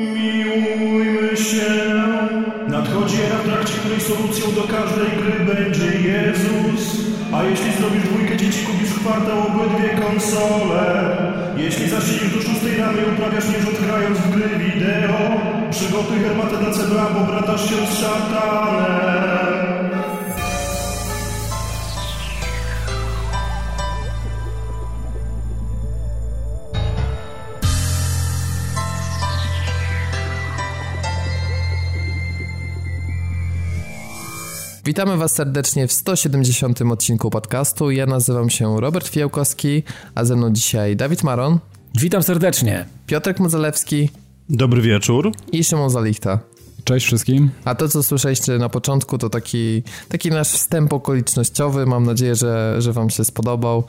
Miłujmy się. Nadchodzi era, w trakcie której solucją do każdej gry będzie Jezus. A jeśli zrobisz dwójkę dzieci, kupisz w kwartał obydwie konsole. Jeśli zasiedzisz do szóstej rano i uprawiasz nierzut grając w gry wideo, przygotuj herbatę dla CBA, bo bratasz się z szatanem. Witamy Was serdecznie w 170. odcinku podcastu. Ja nazywam się Robert Fiałkowski, a ze mną dzisiaj Dawid Maron. Witam serdecznie. Piotrek Modzelewski. Dobry wieczór. I Szymon Zalichta. Cześć wszystkim. A to, co słyszeliście na początku, to taki, taki nasz wstęp okolicznościowy. Mam nadzieję, że, że wam się spodobał.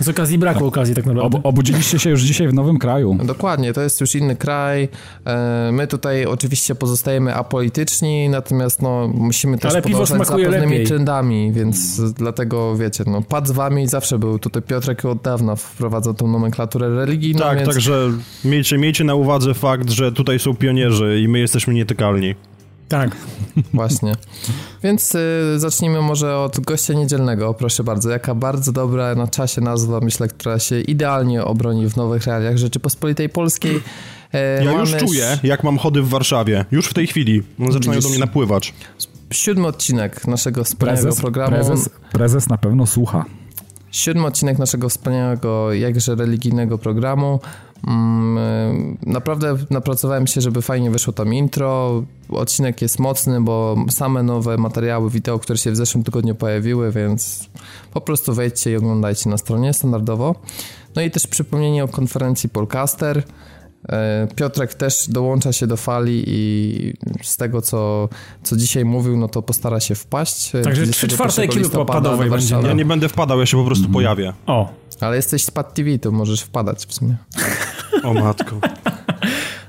Z okazji braku tak. okazji tak naprawdę. Ob obudziliście się już dzisiaj w nowym kraju. Dokładnie, to jest już inny kraj. E, my tutaj oczywiście pozostajemy apolityczni, natomiast no, musimy też Ale podążać za pewnymi lepiej. trendami, więc dlatego wiecie, no, pad z wami zawsze był. Tutaj Piotrek od dawna wprowadzał tą nomenklaturę religijną. Tak, więc... także miejcie, miejcie na uwadze fakt, że tutaj są pionierzy i my jesteśmy nietykalni. Tak. Właśnie. Więc y, zacznijmy może od gościa niedzielnego, proszę bardzo. Jaka bardzo dobra na czasie nazwa, myślę, która się idealnie obroni w nowych realiach Rzeczypospolitej Polskiej. E, ja już czuję, jak mam chody w Warszawie. Już w tej chwili. Zaczynają do mnie napływać. Siódmy odcinek naszego wspaniałego prezes, programu. Prezes, prezes na pewno słucha. Siódmy odcinek naszego wspaniałego, jakże religijnego programu. Mm, naprawdę napracowałem się, żeby fajnie wyszło tam intro. Odcinek jest mocny, bo same nowe materiały wideo, które się w zeszłym tygodniu pojawiły, więc po prostu wejdźcie i oglądajcie na stronie standardowo. No i też przypomnienie o konferencji Polcaster. E, Piotrek też dołącza się do fali i z tego, co, co dzisiaj mówił, no to postara się wpaść. Także 3 czwarte ekipy popadowej będzie. Ja nie będę wpadał, ja się po prostu mm. pojawię. O. Ale jesteś z Pad TV, to możesz wpadać w sumie. O matko.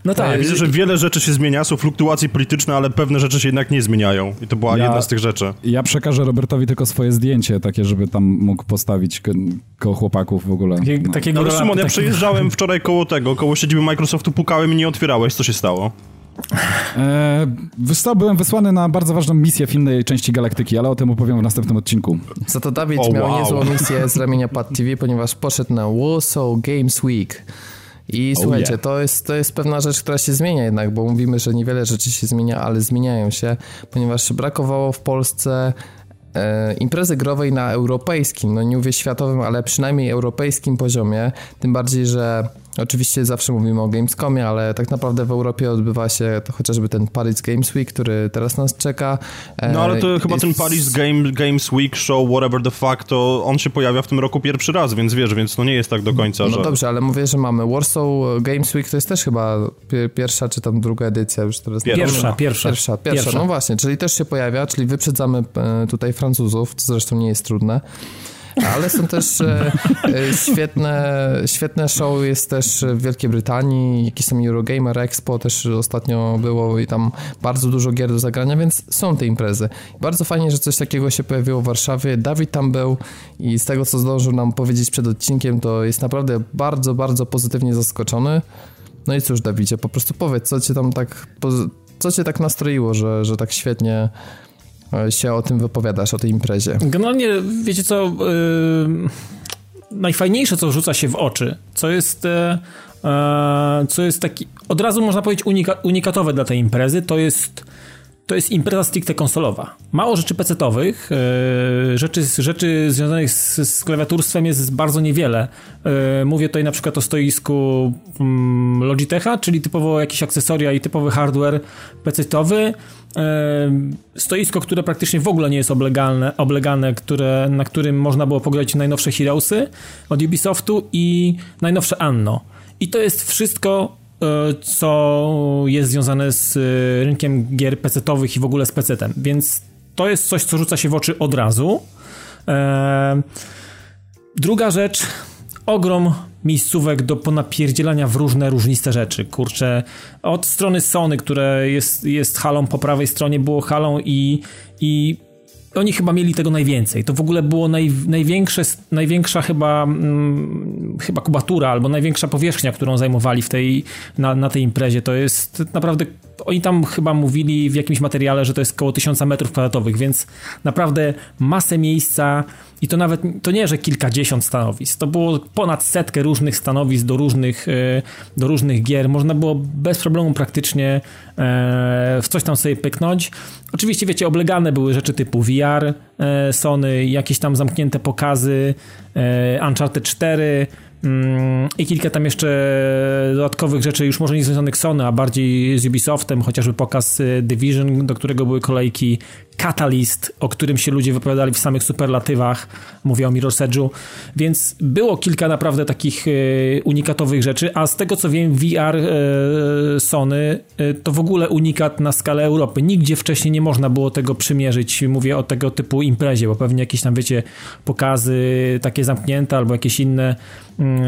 No tak. Ja widzę, że wiele rzeczy się zmienia, są fluktuacje polityczne, ale pewne rzeczy się jednak nie zmieniają. I to była ja, jedna z tych rzeczy. Ja przekażę Robertowi tylko swoje zdjęcie, takie, żeby tam mógł postawić ko koło chłopaków w ogóle. no. Takiego no, Szymon, ja taki... przejeżdżałem wczoraj koło tego, koło siedziby Microsoftu, pukałem i nie otwierałeś. Co się stało? Eee, byłem wysłany na bardzo ważną misję w innej części galaktyki, ale o tym opowiem w następnym odcinku. Za to Dawid oh, miał wow. niezłą misję z ramienia Pad TV, ponieważ poszedł na Warsaw Games Week. I oh słuchajcie, yeah. to, jest, to jest pewna rzecz, która się zmienia jednak, bo mówimy, że niewiele rzeczy się zmienia, ale zmieniają się, ponieważ brakowało w Polsce e, imprezy growej na europejskim, no nie mówię światowym, ale przynajmniej europejskim poziomie, tym bardziej, że Oczywiście zawsze mówimy o Gamescomie, ale tak naprawdę w Europie odbywa się to chociażby ten Paris Games Week, który teraz nas czeka. No ale to chyba ten Paris Game, Games Week Show, whatever the fuck, to on się pojawia w tym roku pierwszy raz, więc wiesz, więc to nie jest tak do końca, no że... No dobrze, ale mówię, że mamy Warsaw Games Week, to jest też chyba pierwsza czy tam druga edycja już teraz. Pierwsza, pierwsza. Pierwsza, pierwsza, pierwsza. No właśnie, czyli też się pojawia, czyli wyprzedzamy e, tutaj Francuzów, co zresztą nie jest trudne. Ale są też e, e, świetne, świetne show jest też w Wielkiej Brytanii, jakieś tam Eurogamer Expo też ostatnio było i tam bardzo dużo gier do zagrania, więc są te imprezy. Bardzo fajnie, że coś takiego się pojawiło w Warszawie. Dawid tam był i z tego, co zdążył nam powiedzieć przed odcinkiem, to jest naprawdę bardzo, bardzo pozytywnie zaskoczony. No i cóż, Dawidzie, po prostu powiedz, co cię tam tak, co cię tak nastroiło, że, że tak świetnie się o tym wypowiadasz, o tej imprezie? Generalnie, wiecie co, yy, najfajniejsze, co rzuca się w oczy, co jest, yy, co jest taki, od razu można powiedzieć unika, unikatowe dla tej imprezy, to jest to jest impreza stricte konsolowa. Mało rzeczy pecetowych, yy, rzeczy, rzeczy związanych z, z klawiaturstwem jest bardzo niewiele. Yy, mówię tutaj na przykład o stoisku yy, Logitecha, czyli typowo jakieś akcesoria i typowy hardware pecetowy. Stoisko, które praktycznie w ogóle nie jest oblegalne, oblegane, które, na którym można było pograć najnowsze Heroesy od Ubisoftu i najnowsze Anno. I to jest wszystko E, co jest związane z e, rynkiem gier PC-owych i w ogóle z PC-tem, więc to jest coś, co rzuca się w oczy od razu. E, druga rzecz, ogrom miejscówek do ponapierdzielania w różne, różniste rzeczy. Kurczę, od strony Sony, które jest, jest halą po prawej stronie, było halą i, i oni chyba mieli tego najwięcej. To w ogóle było naj, największe, największa chyba, mm, chyba kubatura albo największa powierzchnia, którą zajmowali w tej, na, na tej imprezie. To jest naprawdę, oni tam chyba mówili w jakimś materiale, że to jest około 1000 metrów kwadratowych, więc naprawdę masę miejsca i to nawet, to nie, że kilkadziesiąt stanowisk, to było ponad setkę różnych stanowisk do różnych, e, do różnych gier. Można było bez problemu praktycznie e, w coś tam sobie pyknąć. Oczywiście, wiecie, oblegane były rzeczy typu VR, Sony, jakieś tam zamknięte pokazy, Uncharted 4, mm, i kilka tam jeszcze dodatkowych rzeczy, już może nie związanych z Sony, a bardziej z Ubisoftem, chociażby pokaz Division, do którego były kolejki, Catalyst, o którym się ludzie wypowiadali w samych superlatywach, mówię o Mirror's Edge'u, więc było kilka naprawdę takich e, unikatowych rzeczy, a z tego co wiem VR e, Sony e, to w ogóle unikat na skalę Europy. Nigdzie wcześniej nie można było tego przymierzyć, mówię o tego typu imprezie, bo pewnie jakieś tam wiecie pokazy takie zamknięte albo jakieś inne mm,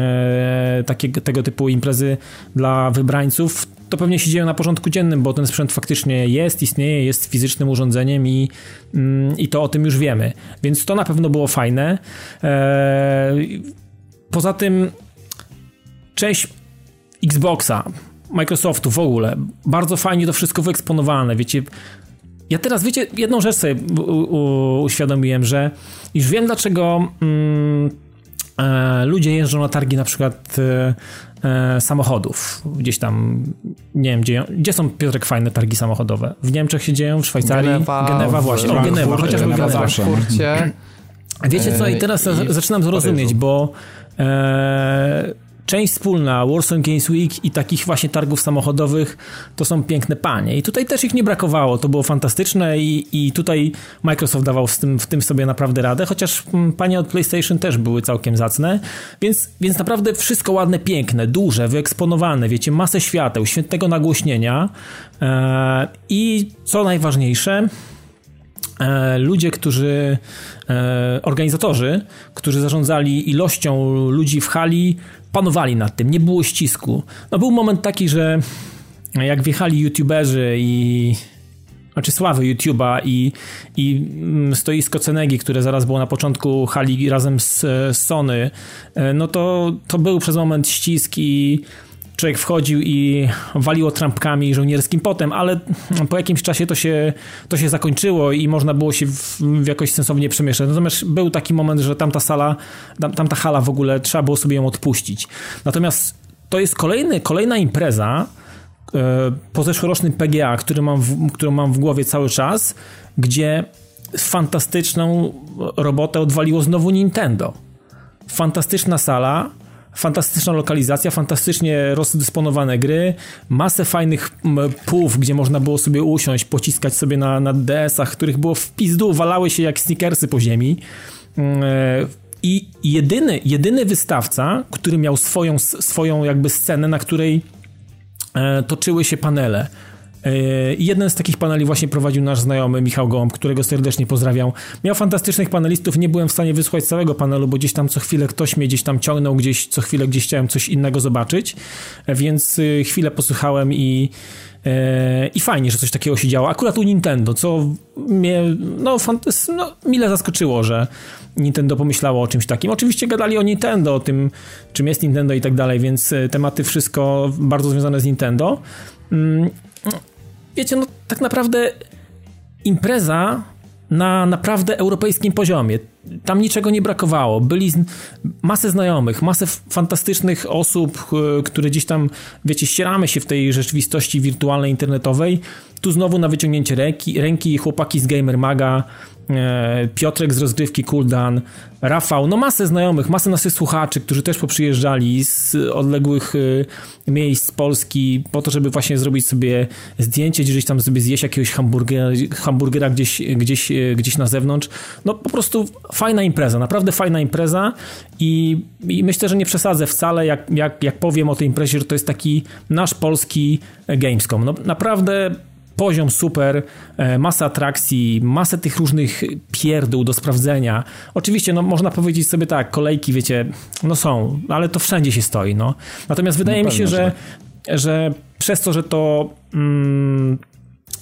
takie, tego typu imprezy dla wybrańców to pewnie się dzieje na porządku dziennym, bo ten sprzęt faktycznie jest, istnieje, jest fizycznym urządzeniem i, mm, i to o tym już wiemy. Więc to na pewno było fajne. Eee, poza tym część Xboxa, Microsoftu w ogóle, bardzo fajnie to wszystko wyeksponowane, wiecie, ja teraz, wiecie, jedną rzecz sobie uświadomiłem, że już wiem dlaczego mm, e, ludzie jeżdżą na targi na przykład e, e, samochodów. Gdzieś tam, nie wiem, gdzie, gdzie są, Piotrek, fajne targi samochodowe? W Niemczech się dzieją, w Szwajcarii? Genewa, Genewa właśnie. O, Genewa, chociażby Genewa, Genewa. Wiecie co, i teraz i zaczynam zrozumieć, bo e, część wspólna Warsaw Games Week i takich właśnie targów samochodowych to są piękne panie. I tutaj też ich nie brakowało, to było fantastyczne i, i tutaj Microsoft dawał w tym, w tym sobie naprawdę radę, chociaż mm, panie od PlayStation też były całkiem zacne, więc, więc naprawdę wszystko ładne, piękne, duże, wyeksponowane, wiecie, masę świateł, świetnego nagłośnienia e, i co najważniejsze, e, ludzie, którzy, e, organizatorzy, którzy zarządzali ilością ludzi w hali, panowali nad tym, nie było ścisku. No był moment taki, że jak wjechali youtuberzy i znaczy sławy YouTube'a i, i mm, stoisko Cenegi, które zaraz było na początku hali razem z, Sony, e, no to, to był przez moment ścisk i człowiek wchodził i waliło trampkami żołnierskim potem, ale po jakimś czasie to się, to się zakończyło i można było się w, w jakoś sensownie przemieszczać. Natomiast był taki moment, że tamta sala, tam, tamta hala w ogóle trzeba było sobie ją odpuścić. Natomiast to jest kolejny, kolejna impreza e, po zeszłorocznym PGA, który mam w, którą mam w głowie cały czas, gdzie fantastyczną robotę odwaliło znowu Nintendo. Fantastyczna sala, fantastyczna lokalizacja, fantastycznie rozdysponowane gry, masę fajnych pów, gdzie można było sobie usiąść, pociskać sobie na, na DS-ach, których było w pizdu, walały się jak sneakersy po ziemi. Mm, e, I jedyny, jedyny wystawca, który miał swoją, swoją jakby scenę, na której e, toczyły się panele. I jeden z takich paneli właśnie prowadził nasz znajomy Michał Gołąb, którego serdecznie pozdrawiam. Miał fantastycznych panelistów, nie byłem w stanie wysłuchać całego panelu, bo gdzieś tam co chwilę ktoś mnie gdzieś tam ciągnął, gdzieś co chwilę gdzieś chciałem coś innego zobaczyć, więc y, chwilę posłuchałem i e, i fajnie, że coś takiego się działo. Akurat u Nintendo, co mnie no, fantas- no, mile zaskoczyło, że Nintendo pomyślało o czymś takim. Oczywiście gadali o Nintendo, o tym, czym jest Nintendo i tak dalej, więc e, tematy wszystko bardzo związane z Nintendo. Wiecie, no tak naprawdę impreza na naprawdę europejskim poziomie. Tam niczego nie brakowało. Byli masę znajomych, masę fantastycznych osób, e, które gdzieś tam, wiecie, ścieramy się w tej rzeczywistości wirtualnej, internetowej. Tu znowu na wyciągnięcie ręki, ręki chłopaki z Gamer Maga, Piotrek z rozgrywki Cooldown, Rafał, no masę znajomych, masę naszych słuchaczy, którzy też poprzyjeżdżali z odległych e, miejsc Polski po to, żeby właśnie zrobić sobie zdjęcie, gdzieś tam sobie zjeść jakiegoś hamburgera, hamburgera gdzieś, gdzieś, e, gdzieś na zewnątrz. No po prostu fajna impreza, naprawdę fajna impreza i, i myślę, że nie przesadzę wcale, jak, jak, jak powiem o tej imprezie, że to jest taki nasz polski Gamescom. No naprawdę poziom super, e, masa atrakcji, masę tych różnych pierdół do sprawdzenia. Oczywiście, no można powiedzieć sobie tak, kolejki, wiecie, no są, ale to wszędzie się stoi, no. Natomiast wydaje No mi się, pewnie, że, że przez to, że to mm,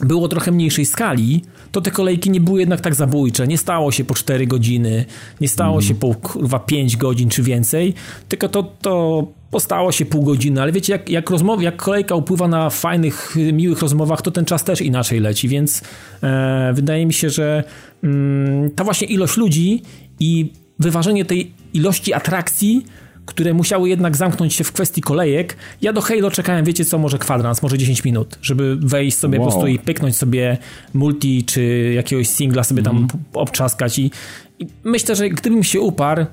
było trochę mniejszej skali, to te kolejki nie były jednak tak zabójcze. Nie stało się po 4 godziny, nie stało Mhm. się po kurwa 5 godzin czy więcej, tylko to, to postało się pół godziny, ale wiecie, jak, jak, rozmowa, jak kolejka upływa na fajnych, miłych rozmowach, to ten czas też inaczej leci, więc e, wydaje mi się, że mm, ta właśnie ilość ludzi i wyważenie tej ilości atrakcji które musiały jednak zamknąć się w kwestii kolejek. Ja do Halo czekałem, wiecie co, może kwadrans, może 10 minut, żeby wejść sobie Wow. po prostu i pyknąć sobie multi czy jakiegoś singla sobie tam Mhm. obtrzaskać i, i myślę, że gdybym się uparł,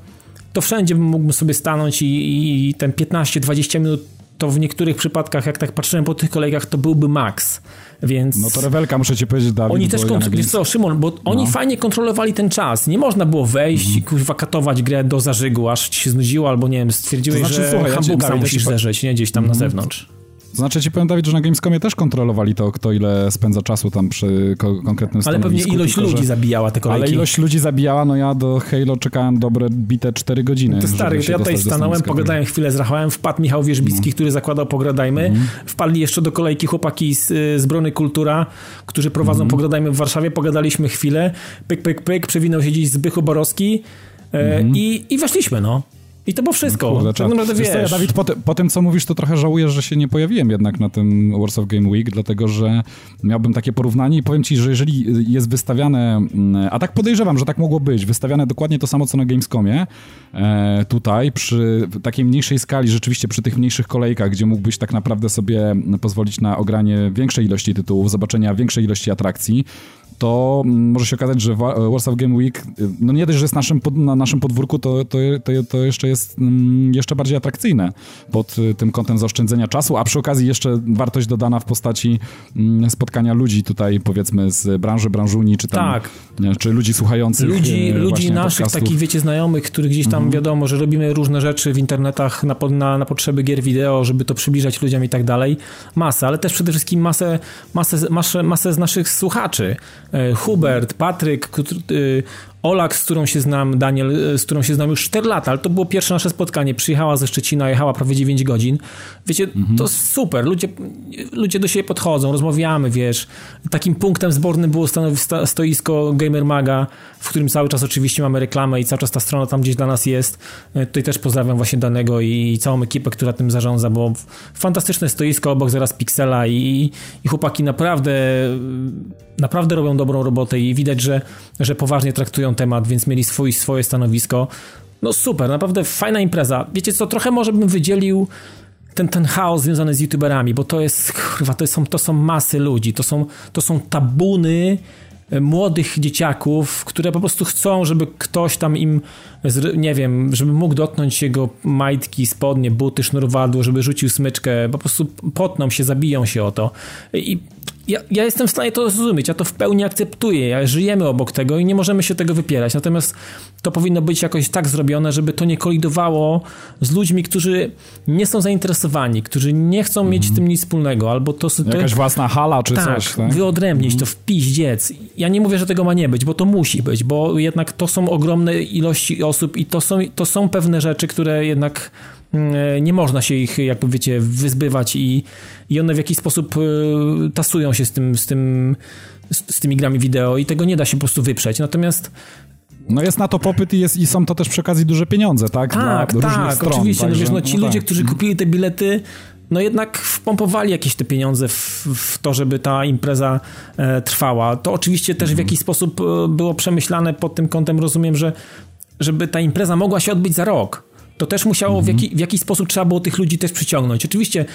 to wszędzie mógłbym sobie stanąć i, i ten 15-20 minut to w niektórych przypadkach, jak tak patrzyłem po tych kolejkach, to byłby max. Więc No to rewelka, muszę ci powiedzieć, Dawid. oni też ja kontrolowali, Games- co, Szymon, bo oni No. fajnie kontrolowali ten czas. Nie można było wejść Mhm. i kurwa katować grę do zażygu, aż ci się znudziło, albo nie wiem, stwierdziłeś, To znaczy, że słuchaj, ja Dawid, ja musisz Mhm. zerzeć, nie? Gdzieś tam na zewnątrz. Znaczy ci powiem, Dawid, że na Gamescomie też kontrolowali to, kto ile spędza czasu tam przy ko- konkretnym Ale pewnie ilość tylko, ludzi że... zabijała te kolejki. Ale ilość ludzi zabijała, no ja do Halo czekałem dobre bite 4 godziny. To stary, to ja tutaj stanąłem, pogadałem chwilę z Rachałem, wpadł Michał Wierzbicki, który zakładał Pogradajmy, wpadli jeszcze do kolejki chłopaki z, y, z Brony Kultura, którzy prowadzą Pogradajmy w Warszawie, pogadaliśmy chwilę, pyk, pyk, pyk, przewinął się gdzieś Zbychu Borowski. E, i, i weszliśmy, no. I to było wszystko. Kurde, tak czad. naprawdę Wiesz co, ja. Dawid, po, ty, po tym co mówisz, to trochę żałuję, że się nie pojawiłem jednak na tym Wars of Game Week, dlatego że miałbym takie porównanie i powiem ci, że jeżeli jest wystawiane, mm, a tak podejrzewam, że tak mogło być, wystawiane dokładnie to samo co na Gamescomie, e, tutaj przy takiej mniejszej skali, rzeczywiście przy tych mniejszych kolejkach, gdzie mógłbyś tak naprawdę sobie pozwolić na ogranie większej ilości tytułów, zobaczenia większej ilości atrakcji, to mm, może się okazać, że Wa- Wars of Game Week, y, no nie dość, że jest naszym na naszym podwórku, to, to, to, to jeszcze jest mm, jeszcze bardziej atrakcyjne pod y, tym kątem zaoszczędzenia czasu, a przy okazji jeszcze wartość dodana w postaci mm, spotkania ludzi tutaj, powiedzmy, z branży, branżuni, czy tam, Tak. czy ludzi słuchających ludzi, e, ludzi naszych, podcastów. takich wiecie, znajomych, których gdzieś tam wiadomo, że robimy różne rzeczy w internetach na, na, na potrzeby gier wideo, żeby to przybliżać ludziom i tak dalej. Masę, ale też przede wszystkim masę, masę, masę, masę z naszych słuchaczy. Hubert, Patryk, y, Olak, z którą się znam, Daniel, y, z którą się znam już 4 lata, ale to było pierwsze nasze spotkanie. Przyjechała ze Szczecina, jechała prawie 9 godzin. Wiecie, to super. Ludzie, ludzie do siebie podchodzą, rozmawiamy, wiesz. Takim punktem zbornym było stoisko Gamer Maga, w którym cały czas oczywiście mamy reklamę i cały czas ta strona tam gdzieś dla nas jest. E, Tutaj też pozdrawiam właśnie Danego i całą ekipę, która tym zarządza, bo fantastyczne stoisko obok zaraz Pixela i, i chłopaki naprawdę naprawdę robią dobrą robotę i widać, że, że poważnie traktują temat, więc mieli swój, swoje stanowisko. No super, naprawdę fajna impreza. Wiecie co, trochę może bym wydzielił ten, ten chaos związany z youtuberami, bo to jest, kurwa, to są, to są masy ludzi, to są, to są tabuny e, młodych dzieciaków, które po prostu chcą, żeby ktoś tam im, nie wiem, żeby mógł dotknąć jego majtki, spodnie, buty, sznurwadło, żeby rzucił smyczkę, po prostu potną się, zabiją się o to. I ja, ja jestem w stanie to zrozumieć, ja to w pełni akceptuję, ja żyjemy obok tego i nie możemy się tego wypierać, natomiast to powinno być jakoś tak zrobione, żeby to nie kolidowało z ludźmi, którzy nie są zainteresowani, którzy nie chcą mieć z tym nic wspólnego, albo to... to Jakaś własna hala czy tak, coś, tak? wyodrębnić to w piździec. Ja nie mówię, że tego ma nie być, bo to musi być, bo jednak to są ogromne ilości osób i to są, to są pewne rzeczy, które jednak nie można się ich, jakby wiecie, wyzbywać i, i one w jakiś sposób y, tasują się z tym, z tym z, tymi grami wideo i tego nie da się po prostu wyprzeć. Natomiast No jest na to popyt i, jest, i są to też przy okazji duże pieniądze, tak? tak, Dla tak, stron, oczywiście. No także- wiesz, no ci no ludzie, tak. którzy kupili te bilety, no jednak wpompowali jakieś te pieniądze w, w to, żeby ta impreza e, trwała. To oczywiście też w jakiś sposób e, było przemyślane pod tym kątem, rozumiem, że żeby ta impreza mogła się odbyć za rok. To też musiało w, jaki, w jakiś sposób trzeba było tych ludzi też przyciągnąć. Oczywiście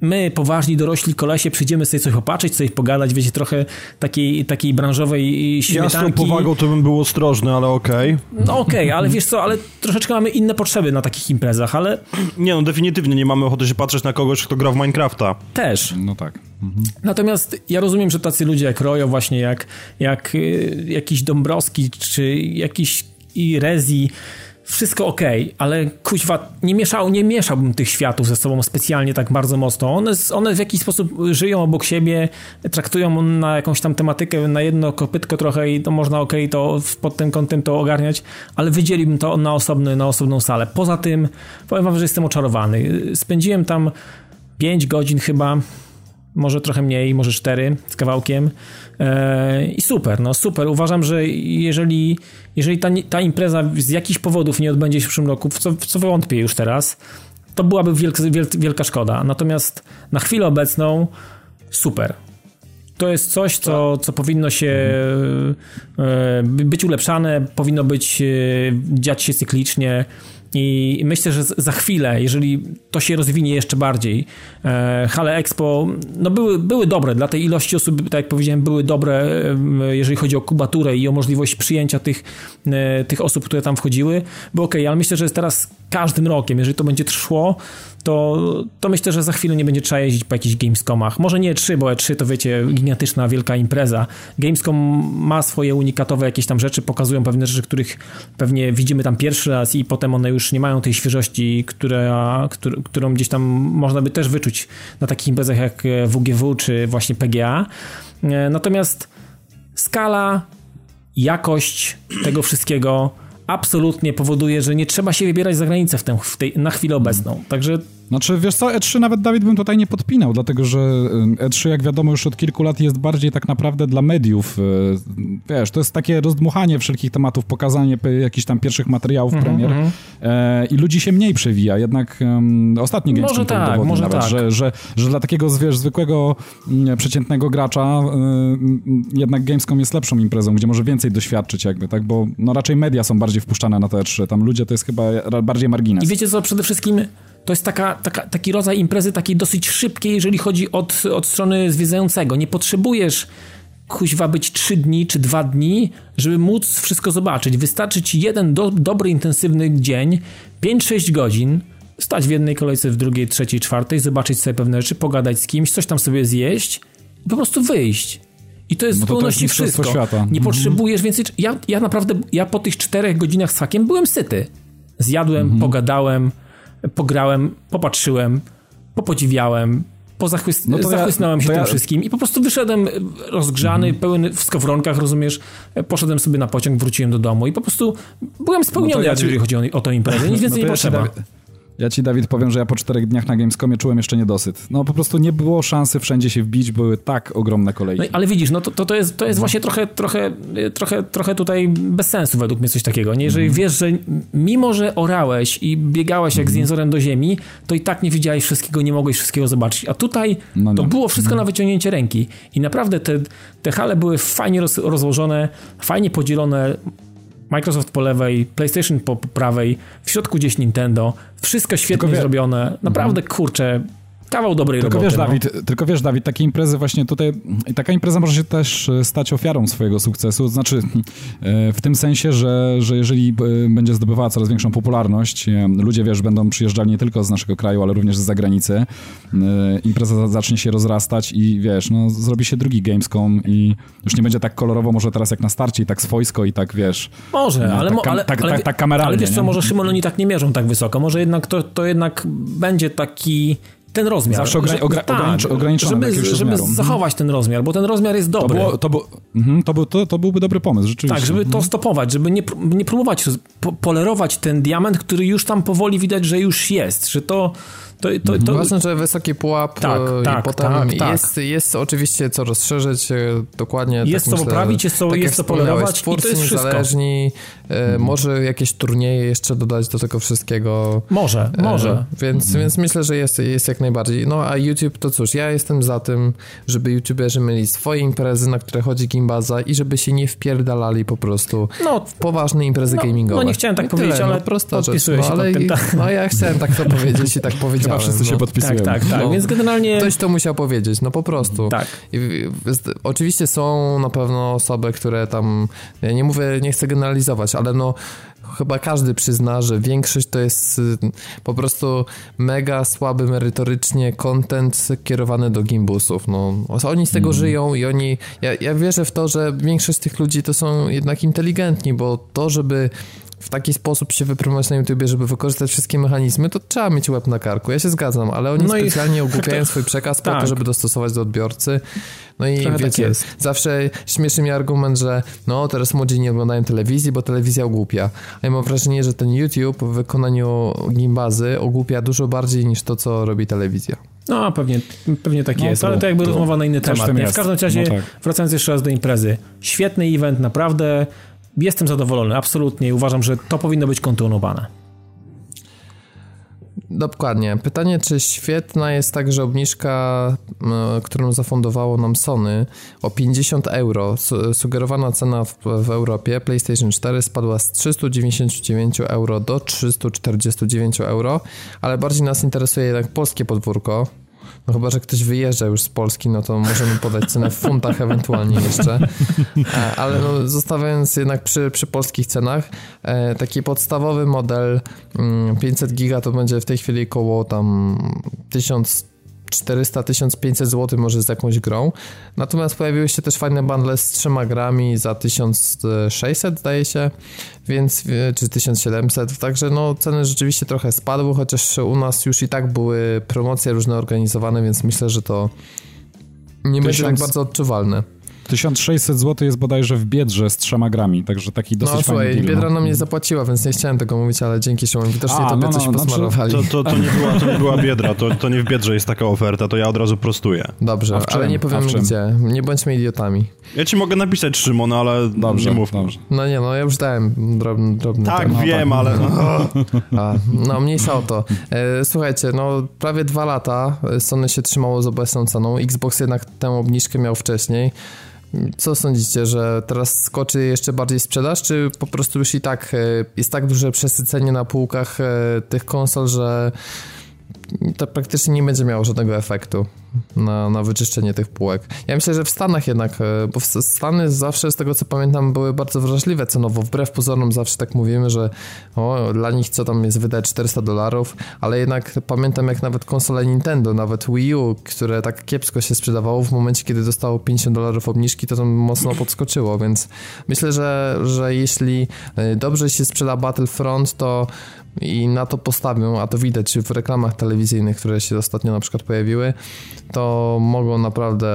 my, poważni, dorośli kolesie, przyjdziemy sobie coś opatrzyć, coś pogadać, wiecie, trochę takiej, takiej branżowej Ja z tą śmietanki. powagą to bym był ostrożny, ale okej. No okej, ale wiesz co, ale troszeczkę mamy inne potrzeby na takich imprezach, ale Nie no, definitywnie nie mamy ochoty się patrzeć na kogoś, kto gra w Minecrafta. też. No tak. Natomiast ja rozumiem, że tacy ludzie jak Rojo, właśnie jak, jak y, jakiś Dąbrowski, czy jakiś i Rezi, wszystko ok, ale kuźwa, nie, mieszał, nie mieszałbym tych światów ze sobą specjalnie tak bardzo mocno. One, one w jakiś sposób żyją obok siebie, traktują na jakąś tam tematykę, na jedno kopytko trochę i to można ok, to pod tym kątem to ogarniać, ale wydzieliłbym to na, osobny, na osobną salę. Poza tym, powiem wam, że jestem oczarowany. Spędziłem tam 5 godzin chyba, może trochę mniej, może 4 z kawałkiem e, i super, no super. Uważam, że jeżeli, jeżeli ta, ta impreza z jakichś powodów nie odbędzie się w przyszłym roku, w co, w co wątpię już teraz, to byłaby wielka, wielka szkoda. Natomiast na chwilę obecną super. To jest coś, co, co powinno się e, być ulepszane, powinno być e, dziać się cyklicznie. I myślę, że za chwilę, jeżeli to się rozwinie jeszcze bardziej, e, Hale Expo, no były, były dobre dla tej ilości osób, tak jak powiedziałem, były dobre, jeżeli chodzi o kubaturę i o możliwość przyjęcia tych, tych osób, które tam wchodziły, było ok, ale myślę, że teraz każdym rokiem, jeżeli to będzie trwało, to, to myślę, że za chwilę nie będzie trzeba jeździć po jakichś Gamescomach. Może nie E3, bo E3 to wiecie, gigantyczna, wielka impreza. Gamescom ma swoje unikatowe jakieś tam rzeczy, pokazują pewne rzeczy, których pewnie widzimy tam pierwszy raz i potem one już nie mają tej świeżości, która, któr, którą gdzieś tam można by też wyczuć na takich imprezach jak WGW czy właśnie PGA. E, natomiast skala, jakość tego wszystkiego absolutnie powoduje, że nie trzeba się wybierać za granicę w, tę, w tej, na chwilę obecną. Także znaczy, wiesz co, E3 nawet Dawid bym tutaj nie podpinał, dlatego że E3, jak wiadomo, już od kilku lat jest bardziej tak naprawdę dla mediów. E, wiesz, to jest takie rozdmuchanie wszelkich tematów, pokazanie jakichś tam pierwszych materiałów mm -hmm. premier e, i ludzi się mniej przewija. Jednak um, ostatni Gamescom może tak, może nawet, tak. Że, że, że dla takiego, wiesz, zwykłego, przeciętnego gracza jednak Gamescom jest lepszą imprezą, gdzie może więcej doświadczyć jakby, tak, bo no raczej media są bardziej wpuszczane na to E3, tam ludzie to jest chyba bardziej margines. I wiecie co, przede wszystkim to jest taka, taka, taki rodzaj imprezy takiej dosyć szybkiej, jeżeli chodzi od, od strony zwiedzającego. Nie potrzebujesz kuźwa być 3 dni czy 2 dni, żeby móc wszystko zobaczyć. Wystarczy ci jeden do, dobry, intensywny dzień, 5-6 godzin, stać w jednej kolejce, w drugiej, trzeciej, czwartej, zobaczyć sobie pewne rzeczy, pogadać z kimś, coś tam sobie zjeść i po prostu wyjść. I to jest no zupełności wszystko. Świata. Nie mhm. potrzebujesz więcej. Ja, ja naprawdę, ja po tych czterech godzinach z hakiem byłem syty. Zjadłem, mhm. pogadałem, pograłem, popatrzyłem, popodziwiałem, pozachwyst... no zachłysnąłem ja, się tym ja... wszystkim i po prostu wyszedłem rozgrzany, mm. pełen w skowronkach, rozumiesz, poszedłem sobie na pociąg, wróciłem do domu i po prostu byłem spełniony, no ja ci... jeżeli chodzi o, o tę imprezę, nic więcej no nie potrzeba. Ja ja ci, Dawid, powiem, że ja po czterech dniach na Gamescomie czułem jeszcze niedosyt. No po prostu nie było szansy wszędzie się wbić, były tak ogromne kolejki. No, ale widzisz, no to, to, to jest, to jest właśnie trochę, trochę, trochę, trochę tutaj bez sensu według mnie coś takiego. Nie? Jeżeli mm. wiesz, że mimo, że orałeś i biegałeś jak mm. z jęzorem do ziemi, to i tak nie widziałeś wszystkiego, nie mogłeś wszystkiego zobaczyć. A tutaj no to było wszystko mm. na wyciągnięcie ręki. I naprawdę te, te hale były fajnie roz, rozłożone, fajnie podzielone Microsoft po lewej, PlayStation po prawej, w środku gdzieś Nintendo. Wszystko świetnie wie... zrobione. Naprawdę, mhm. kurczę, kawał dobrej tylko roboty. Wiesz, no. Dawid, tylko wiesz, Dawid, takie imprezy właśnie tutaj, taka impreza może się też e, stać ofiarą swojego sukcesu, znaczy e, w tym sensie, że, że jeżeli e, będzie zdobywała coraz większą popularność, ludzie, wiesz, będą przyjeżdżali nie tylko z naszego kraju, ale również z zagranicy, impreza zacznie się rozrastać i wiesz, no zrobi się drugi Gamescom i już nie będzie tak kolorowo może teraz jak na starcie i tak swojsko i tak, wiesz... Może, no, ale, tak, ale, tak, ale, tak, tak kameralnie. Ale wiesz co, nie? może Szymon, oni tak nie mierzą tak wysoko, może jednak to, to jednak będzie taki ten rozmiar. Zawsze ogra ogra tak, ograniczony Żeby, żeby zachować ten rozmiar, bo ten rozmiar jest dobry. To, było, to, bu mhm, to, był, to, to, byłby dobry pomysł, rzeczywiście. Tak, żeby to mhm. stopować, żeby nie, nie próbować po polerować ten diament, który już tam powoli widać, że już jest, że to to, to, to... Ważne, że wysoki pułap tak, i tak, potem tak, tak. Jest, jest oczywiście co rozszerzyć, e, dokładnie Jest tak co poprawić, jest co, tak jest co polerować i to jest niezależni, e, może jakieś turnieje jeszcze dodać do tego wszystkiego. Może, e, może. Więc, mhm. więc myślę, że jest, jest jak najbardziej. No a YouTube to cóż, ja jestem za tym, żeby YouTuberzy mieli swoje imprezy, na które chodzi Gimbaza i żeby się nie wpierdalali po prostu no, w poważne imprezy no, gamingowe. No nie chciałem tak powiedzieć, ale no, prosta rzecz. No, ale, tym, tak. no ja chciałem tak to powiedzieć i tak powiedziałem. Chyba wszyscy no. się podpisują. Tak, tak, tak. No, Więc generalnie... Ktoś to musiał powiedzieć, no po prostu. Tak. I, oczywiście są na pewno osoby, które tam, ja nie mówię, nie chcę generalizować, ale no chyba każdy przyzna, że większość to jest y, po prostu mega słaby merytorycznie content kierowany do gimbusów. No, oni z tego mm. żyją i oni. Ja, ja wierzę w to, że większość tych ludzi to są jednak inteligentni, bo to, żeby w taki sposób się wypromować na YouTubie, żeby wykorzystać wszystkie mechanizmy, to trzeba mieć łeb na karku. Ja się zgadzam, ale oni No i- specjalnie ogłupiają swój przekaz po to, Tak. żeby dostosować do odbiorcy. No i Trochę tak wiecie, jest. zawsze śmieszy mnie argument, że no teraz młodzi nie oglądają telewizji, bo telewizja ogłupia. A ja mam wrażenie, że ten YouTube w wykonaniu gimbazy ogłupia dużo bardziej niż to, co robi telewizja. No, pewnie, pewnie tak No jest, to- ale to jakby to rozmowa na inny temat. W każdym razie, No tak. wracając jeszcze raz do imprezy. Świetny event, naprawdę. Jestem zadowolony, absolutnie. Uważam, że to powinno być kontynuowane. Dokładnie. Pytanie, czy świetna jest także obniżka, m, którą zafundowało nam Sony o 50 euro. Su- Sugerowana cena w, w Europie PlayStation 4 spadła z 399 euro do 349 euro, ale bardziej nas interesuje jednak polskie podwórko. No chyba, że ktoś wyjeżdża już z Polski, no to możemy podać cenę w funtach ewentualnie jeszcze. Ale no, zostawiając jednak przy, przy polskich cenach, e, taki podstawowy model mm, 500 giga to będzie w tej chwili koło tam 1400-1500 zł może z jakąś grą. Natomiast pojawiły się też fajne bundle z trzema grami za 1600 zdaje się, więc e, czy 1700, także no ceny rzeczywiście trochę spadły, chociaż u nas już i tak były promocje różne organizowane, więc myślę, że to nie będzie tak bardzo odczuwalne. 1600 zł jest bodajże w Biedrze z trzema grami, także taki dosyć No fajny słuchaj, deal. Biedra no. nam nie zapłaciła, więc nie chciałem tego mówić, ale dzięki Szymon, widocznie A, tobie no, coś no, znaczy- posmarowali. To, to, to, nie była, to nie była biedra, to, to nie w biedrze jest taka oferta, to ja od razu prostuję. Dobrze, ale nie czym? gdzie. Nie bądźmy idiotami. Ja ci mogę napisać, Szymon, ale Dobrze, nie mów. dobrze. No nie, no ja już dałem drobny, drobny Tak, ten. wiem, ale... A, no mniejsza o to. E, słuchajcie, no prawie dwa lata Sony się trzymało z obecną ceną. Xbox jednak tę obniżkę miał wcześniej. Co sądzicie, że teraz skoczy jeszcze bardziej sprzedaż, czy po prostu już i tak e, jest tak duże przesycenie na półkach e, tych konsol, że to praktycznie nie będzie miało żadnego efektu na, na wyczyszczenie tych półek. Ja myślę, że w Stanach jednak, e, bo Stany zawsze z tego co pamiętam były bardzo wrażliwe cenowo, wbrew pozorom zawsze tak mówimy, że o, dla nich co tam jest wydać 400 dolarów, ale jednak pamiętam jak nawet konsole Nintendo, nawet Wii U, które tak kiepsko się sprzedawało w momencie, kiedy dostało 50 dolarów obniżki, to tam mocno podskoczyło, więc myślę, że, że jeśli e, dobrze się sprzeda Battlefront, to i na to postawią, a to widać w reklamach telewizyjnych, które się ostatnio na przykład pojawiły, to mogą naprawdę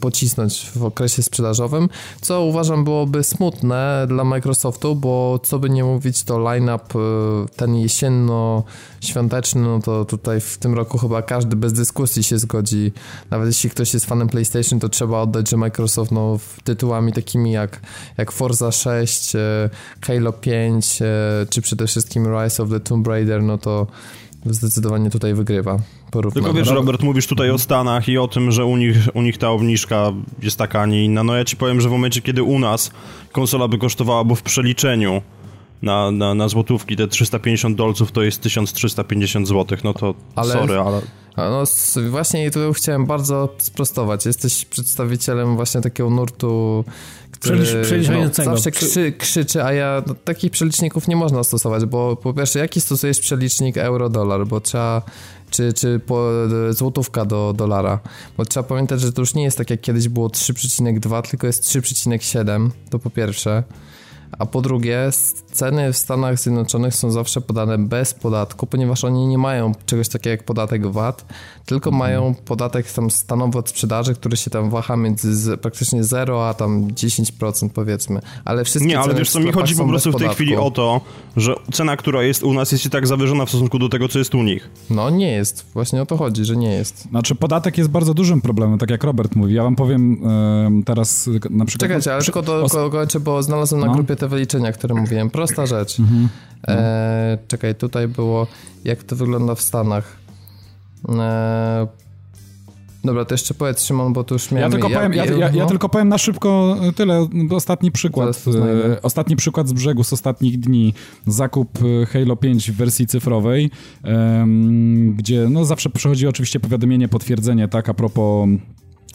pocisnąć w okresie sprzedażowym, co uważam byłoby smutne dla Microsoftu, bo co by nie mówić, to line-up y, ten jesienno-świąteczny, no to tutaj w tym roku chyba każdy bez dyskusji się zgodzi, nawet jeśli ktoś jest fanem PlayStation, to trzeba oddać, że Microsoft no, tytułami takimi jak, jak Forza 6, y, Halo 5, y, czy przede wszystkim Rise of the Tomb Raider, no to zdecydowanie tutaj wygrywa. Porównanie. Tylko wiesz, Robert, mówisz tutaj o Stanach i o tym, że u nich, u nich ta obniżka jest taka, a nie inna. No ja ci powiem, że w momencie, kiedy u nas konsola by kosztowała, bo w przeliczeniu na, na, na złotówki te 350 dolców to jest 1350 złotych, no to Ale- sorry, ale... No właśnie tu chciałem bardzo sprostować. Jesteś przedstawicielem właśnie takiego nurtu, Przelicz- przeliczającego. zawsze Przy- krzy, krzyczy, a ja no, takich przeliczników nie można stosować, bo po pierwsze, jaki stosujesz przelicznik euro-dolar, bo trzeba czy, czy po, złotówka do dolara, bo trzeba pamiętać, że to już nie jest tak jak kiedyś było 3,2, tylko jest 3,7, to po pierwsze. A po drugie, ceny w Stanach Zjednoczonych są zawsze podane bez podatku, ponieważ oni nie mają czegoś takiego jak podatek VAT, tylko mają podatek tam stanowy od sprzedaży, który się tam waha między z, praktycznie 0 a tam 10% powiedzmy. Ale wszystkie Nie, ale wiesz co, mi chodzi po prostu w tej podatku. chwili o to, że cena, która jest u nas jest i tak zawyżona w stosunku do tego, co jest u nich. No nie jest, właśnie o to chodzi, że nie jest. Znaczy podatek jest bardzo dużym problemem, tak jak Robert mówi. Ja wam powiem em, teraz na przykład... Czekajcie, ale tylko do, os- ko- kończę, bo znalazłem na No. grupie te wyliczenia, które mówiłem. Prosta rzecz. Mhm. E, czekaj, tutaj było, jak to wygląda w Stanach. E, dobra, to jeszcze powiedz Szymon, bo tu już miałem... Ja tylko, powiem, ja, ja, ja no. tylko powiem na szybko tyle. Ostatni przykład. E, Ostatni przykład z brzegu z ostatnich dni. Zakup e, Halo 5 w wersji cyfrowej, em, gdzie no zawsze przychodzi oczywiście powiadomienie, potwierdzenie, tak, a propos.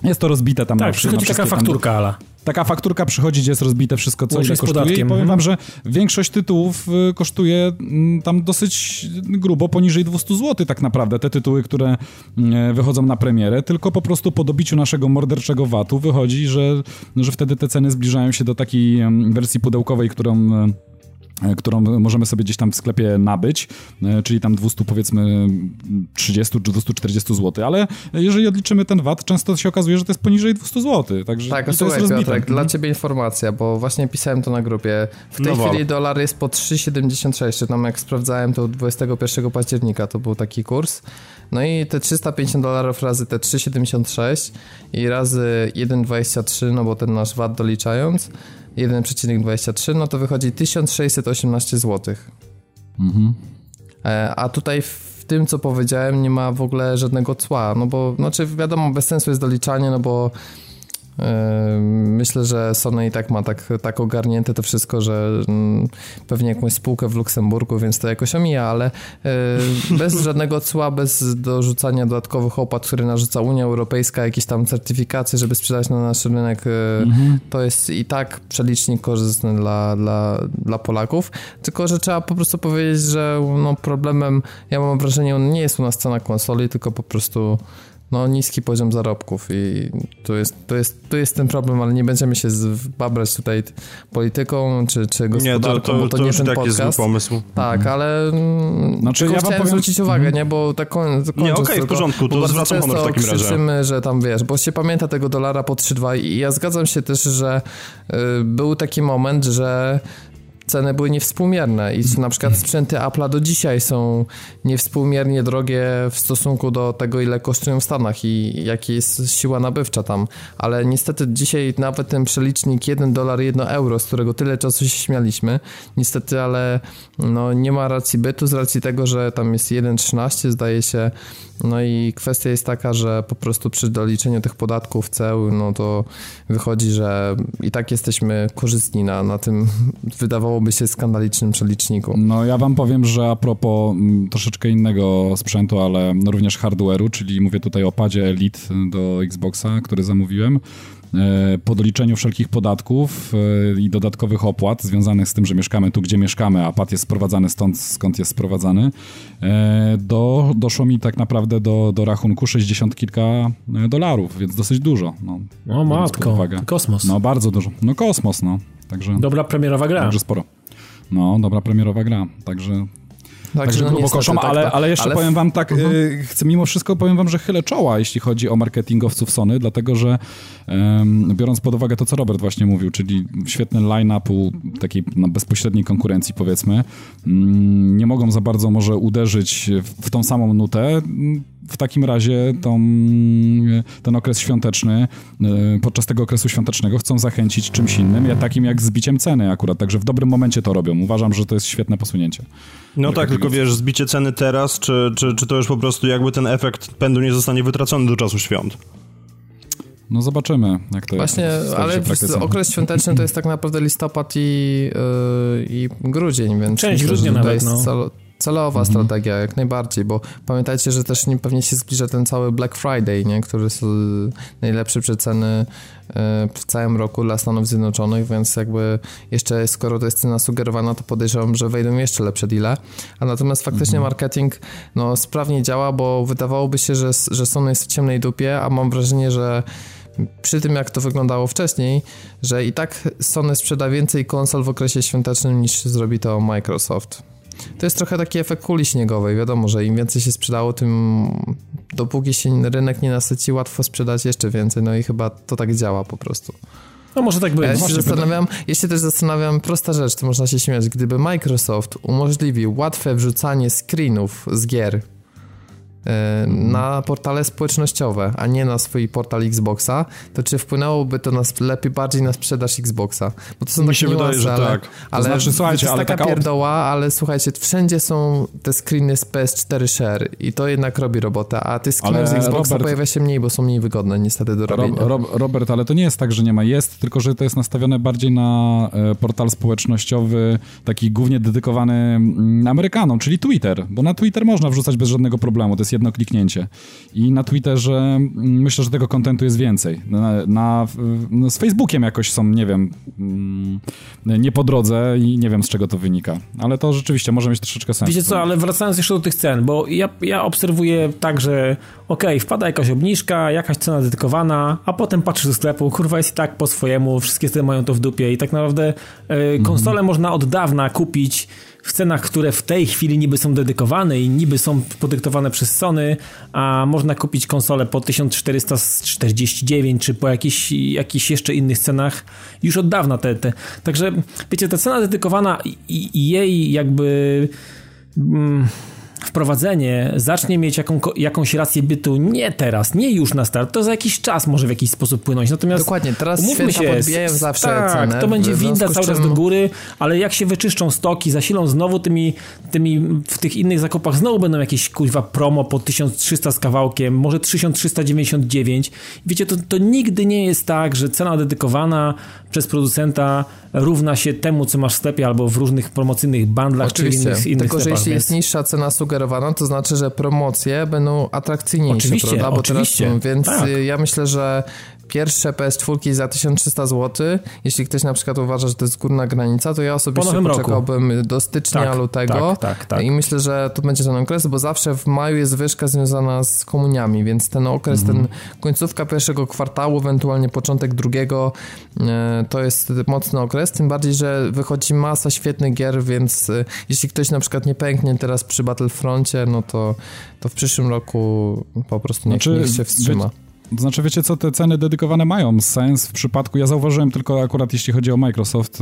Jest to rozbite tam na Tak, na przychodzi taka wszystkie tam- fakturka, ala. Taka fakturka przychodzi, gdzie jest rozbite wszystko, co ile kosztuje podatkiem. i powiem Mhm. wam, że większość tytułów y, kosztuje mm, tam dosyć grubo, poniżej 200 zł tak naprawdę, te tytuły, które mm, wychodzą na premierę, tylko po prostu po dobiciu naszego morderczego VAT-u wychodzi, że, że wtedy te ceny zbliżają się do takiej em, wersji pudełkowej, którą... e, którą możemy sobie gdzieś tam w sklepie nabyć, e, czyli tam 200 powiedzmy 30 czy 240 zł, ale jeżeli odliczymy ten VAT, często się okazuje, że to jest poniżej 200 zł, także Tak, to jest rozbite. Piotrek, dla Mhm. ciebie informacja, bo właśnie pisałem to na grupie. W tej No chwili wal. dolar jest po 3,76, czy tam jak sprawdzałem to 21 października to był taki kurs. No i te 350 dolarów razy te 3,76 i razy 1,23, no bo ten nasz VAT doliczając, 1,23, no to wychodzi 1618 zł. Mhm. E, A tutaj w tym, co powiedziałem, nie ma w ogóle żadnego cła, no bo, znaczy wiadomo, bez sensu jest doliczanie, no bo myślę, że Sony i tak ma tak, tak ogarnięte to wszystko, że mm, pewnie jakąś spółkę w Luksemburgu, więc to jakoś omija, ale bez żadnego cła, bez dorzucania dodatkowych opłat, które narzuca Unia Europejska, jakieś tam certyfikacje, żeby sprzedać na nasz rynek, e, to jest i tak przelicznik korzystny dla, dla, dla Polaków, tylko że trzeba po prostu powiedzieć, że no, problemem, ja mam wrażenie, on nie jest u nas cena konsoli, tylko po prostu no, niski poziom zarobków i to jest, to, jest, to jest ten problem, ale nie będziemy się babrać tutaj polityką czy, czy Nie, gospodarką, to, to, bo to, to nie już ten tak jest zły podcast. pomysł. Tak, ale mm, Znaczy, ja wam chciałem powiem- zwrócić uwagę, nie, bo tak koń, Nie, okej, w tylko, porządku, to zwracam honor w takim razie. krzyczymy, że tam, wiesz, bo się pamięta tego dolara po 3,2 i ja zgadzam się też, że y, był taki moment, że ceny były niewspółmierne i na przykład sprzęty Apple'a do dzisiaj są niewspółmiernie drogie w stosunku do tego, ile kosztują w Stanach i jaka jest siła nabywcza tam, ale niestety dzisiaj nawet ten przelicznik 1 dolar, 1 euro, z którego tyle czasu się śmialiśmy, niestety, ale no, nie ma racji bytu z racji tego, że tam jest 1,13 zdaje się, no i kwestia jest taka, że po prostu przy doliczeniu tych podatków, ceł, no to wychodzi, że i tak jesteśmy korzystni na, na tym, wydawałoby się, skandalicznym przeliczniku. No ja wam powiem, że a propos mm, troszeczkę innego sprzętu, ale no również hardware'u, czyli mówię tutaj o padzie Elite do Xboxa, który zamówiłem. E, Po doliczeniu wszelkich podatków e, i dodatkowych opłat związanych z tym, że mieszkamy tu, gdzie mieszkamy, a pad jest sprowadzany stąd, skąd jest sprowadzany, e, do, doszło mi tak naprawdę do, do rachunku 60 kilka dolarów, więc dosyć dużo. No, O biorąc pod matko, uwagę. kosmos. No bardzo dużo. No kosmos, no. Także, Dobra premierowa gra. także sporo. No, dobra premierowa gra, także Także no koszą, tak, ale, tak. ale jeszcze Ale powiem wam tak, y, chcę mimo wszystko powiem wam, że chylę czoła, jeśli chodzi o marketingowców Sony, dlatego że em, biorąc pod uwagę to, co Robert właśnie mówił, czyli świetny line-up takiej no, bezpośredniej konkurencji powiedzmy, mm, nie mogą za bardzo może uderzyć w, tą samą nutę, w takim razie tą, ten okres świąteczny, y, podczas tego okresu świątecznego chcą zachęcić czymś innym, ja- takim jak zbiciem ceny akurat, także w dobrym momencie to robią. Uważam, że to jest świetne posunięcie. No tak, tylko wiesz, zbicie ceny teraz, czy, czy, czy to już po prostu jakby ten efekt pędu nie zostanie wytracony do czasu świąt? No zobaczymy, jak to Właśnie, jak to ale okres świąteczny to jest tak naprawdę listopad i, yy, i grudzień, więc Część grudnia to nawet, jest no. Celowa Mhm. strategia, jak najbardziej, bo pamiętajcie, że też nie, pewnie się zbliża ten cały Black Friday, nie? który jest yy, najlepszy przeceny yy, w całym roku dla Stanów Zjednoczonych, więc jakby jeszcze skoro to jest cena sugerowana, to podejrzewam, że wejdą jeszcze lepsze deale, a natomiast faktycznie marketing no, sprawnie działa, bo wydawałoby się, że, że Sony jest w ciemnej dupie, a mam wrażenie, że przy tym jak to wyglądało wcześniej, że i tak Sony sprzeda więcej konsol w okresie świątecznym niż zrobi to Microsoft. To jest trochę taki efekt kuli śniegowej. Wiadomo, że im więcej się sprzedało, tym dopóki się rynek nie nasyci, łatwo sprzedać jeszcze więcej. No i chyba to tak działa po prostu. No może tak być. Ja się zastanawiam, ja się też zastanawiam, prosta rzecz, to można się śmiać, gdyby Microsoft umożliwił łatwe wrzucanie screenów z gier na portale społecznościowe, a nie na swój portal Xboxa, to czy wpłynęłoby to na, lepiej bardziej na sprzedaż Xboxa? Bo to są Mi takie się wydaje, że ale, tak. ale znaczy, słuchajcie, to jest ale taka, taka pierdoła, ale słuchajcie, wszędzie są te screeny z PS4 Share i to jednak robi robotę, a tych screenów z Xboxa Robert- pojawia się mniej, bo są mniej wygodne niestety do robienia. Rob, Rob, Robert, ale to nie jest tak, że nie ma. Jest, tylko że to jest nastawione bardziej na e, portal społecznościowy, taki głównie dedykowany mm, Amerykanom, czyli Twitter. Bo na Twitter można wrzucać bez żadnego problemu. To jest jedno kliknięcie. I na Twitterze mm, myślę, że tego kontentu jest więcej. Na, na, no z Facebookiem jakoś są, nie wiem, mm, nie po drodze i nie wiem z czego to wynika. Ale to rzeczywiście może mieć troszeczkę sens. Wiecie co, ale wracając jeszcze do tych cen, bo ja, ja obserwuję tak, że okej, okay, wpada jakaś obniżka, jakaś cena dedykowana, a potem patrzysz do sklepu, kurwa jest i tak po swojemu, wszystkie ceny mają to w dupie i tak naprawdę y, konsole mm -hmm. można od dawna kupić w cenach, które w tej chwili niby są dedykowane i niby są podyktowane przez Sony, a można kupić konsolę po 1449 czy po jakichś, jakichś jeszcze innych cenach już od dawna te, te. Także wiecie, ta cena dedykowana i jej jakby... Mm, wprowadzenie zacznie mieć jaką, jakąś rację bytu nie teraz, nie już na start, to za jakiś czas może w jakiś sposób płynąć. Natomiast Dokładnie, teraz umówmy się, podbijają zawsze tak, cenę. to będzie winda cały czas do góry, ale jak się wyczyszczą stoki, zasilą znowu tymi, tymi w tych innych zakupach znowu będą jakieś kuźwa promo po 1300 z kawałkiem, może 1399. Wiecie, to, to nigdy nie jest tak, że cena dedykowana przez producenta równa się temu, co masz w sklepie albo w różnych promocyjnych bandlach Oczywiście. czy innych, innych Tylko, sklepach, że jeśli więc... jest niższa cena sugerowana, to znaczy, że promocje będą atrakcyjniejsze, Oczywiście, prawda? Bo oczywiście. Teraz, więc tak. ja myślę, że pierwsze PS4 za 1300 zł, jeśli ktoś na przykład uważa, że to jest górna granica, to ja osobiście po poczekałbym roku. do stycznia, tak, lutego tak, tak, tak. i myślę, że to będzie ten okres, bo zawsze w maju jest wyżka związana z komuniami, więc ten okres, mhm. ten końcówka pierwszego kwartału, ewentualnie początek drugiego, e, to jest mocny okres, tym bardziej, że wychodzi masa świetnych gier, więc e, jeśli ktoś na przykład nie pęknie teraz przy Battlefroncie, no to, to w przyszłym roku po prostu niech, znaczy, niech się wstrzyma. To znaczy, wiecie co, te ceny dedykowane mają sens w przypadku, ja zauważyłem tylko akurat jeśli chodzi o Microsoft,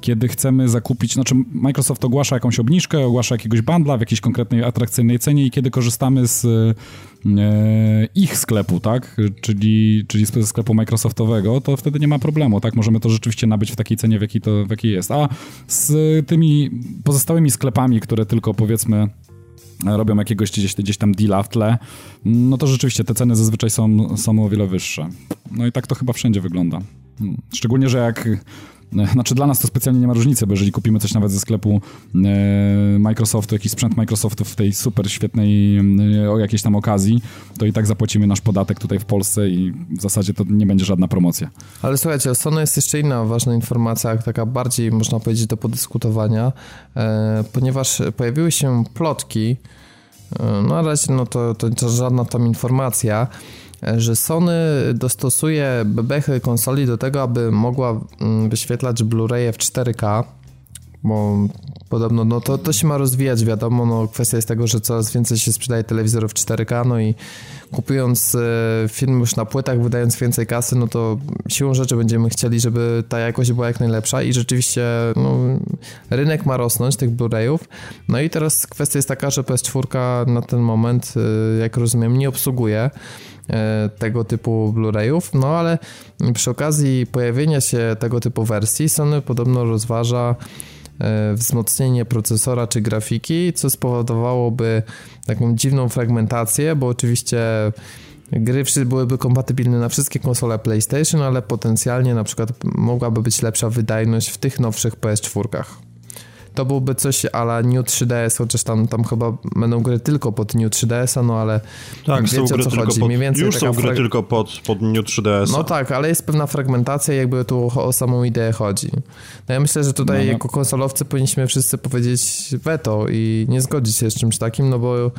kiedy chcemy zakupić, znaczy Microsoft ogłasza jakąś obniżkę, ogłasza jakiegoś bundla w jakiejś konkretnej, atrakcyjnej cenie i kiedy korzystamy z e, ich sklepu, tak, czyli, czyli ze sklepu Microsoftowego, to wtedy nie ma problemu, tak, możemy to rzeczywiście nabyć w takiej cenie, w jakiej to w jakiej jest, a z tymi pozostałymi sklepami, które tylko powiedzmy robią jakiegoś gdzieś, gdzieś tam deala w tle, no to rzeczywiście te ceny zazwyczaj są, są o wiele wyższe. No i tak to chyba wszędzie wygląda. Hmm. Szczególnie, że jak znaczy dla nas to specjalnie nie ma różnicy, bo jeżeli kupimy coś nawet ze sklepu e, Microsoftu, jakiś sprzęt Microsoftu w tej super świetnej e, o jakiejś tam okazji, to i tak zapłacimy nasz podatek tutaj w Polsce i w zasadzie to nie będzie żadna promocja. Ale słuchajcie, Sony jest jeszcze inna ważna informacja, taka bardziej można powiedzieć do podyskutowania, e, ponieważ pojawiły się plotki, no na razie no to, to żadna tam informacja, że Sony dostosuje bebechy konsoli do tego, aby mogła mm, wyświetlać Blu-raye w 4K, bo podobno no to, to się ma rozwijać, wiadomo, no kwestia jest tego, że coraz więcej się sprzedaje telewizorów 4K, no i kupując e, film już na płytach, wydając więcej kasy, no to siłą rzeczy będziemy chcieli, żeby ta jakość była jak najlepsza i rzeczywiście no, rynek ma rosnąć tych Blu-rayów. No i teraz kwestia jest taka, że PS4 na ten moment, e, jak rozumiem, nie obsługuje tego typu Blu-rayów, no ale przy okazji pojawienia się tego typu wersji Sony podobno rozważa wzmocnienie procesora czy grafiki, co spowodowałoby taką dziwną fragmentację, bo oczywiście gry byłyby kompatybilne na wszystkie konsole PlayStation, ale potencjalnie na przykład mogłaby być lepsza wydajność w tych nowszych PS4 to byłby coś ala New 3DS, chociaż tam, tam chyba będą gry tylko pod New 3DS-a, no ale tak, wiecie są o co chodzi. Pod, Mniej więcej już są gry tylko pod, pod New 3DS. No tak, ale jest pewna fragmentacja jakby tu o, o samą ideę chodzi. No ja myślę, że tutaj no, no. jako konsolowcy powinniśmy wszyscy powiedzieć veto i nie zgodzić się z czymś takim, no bo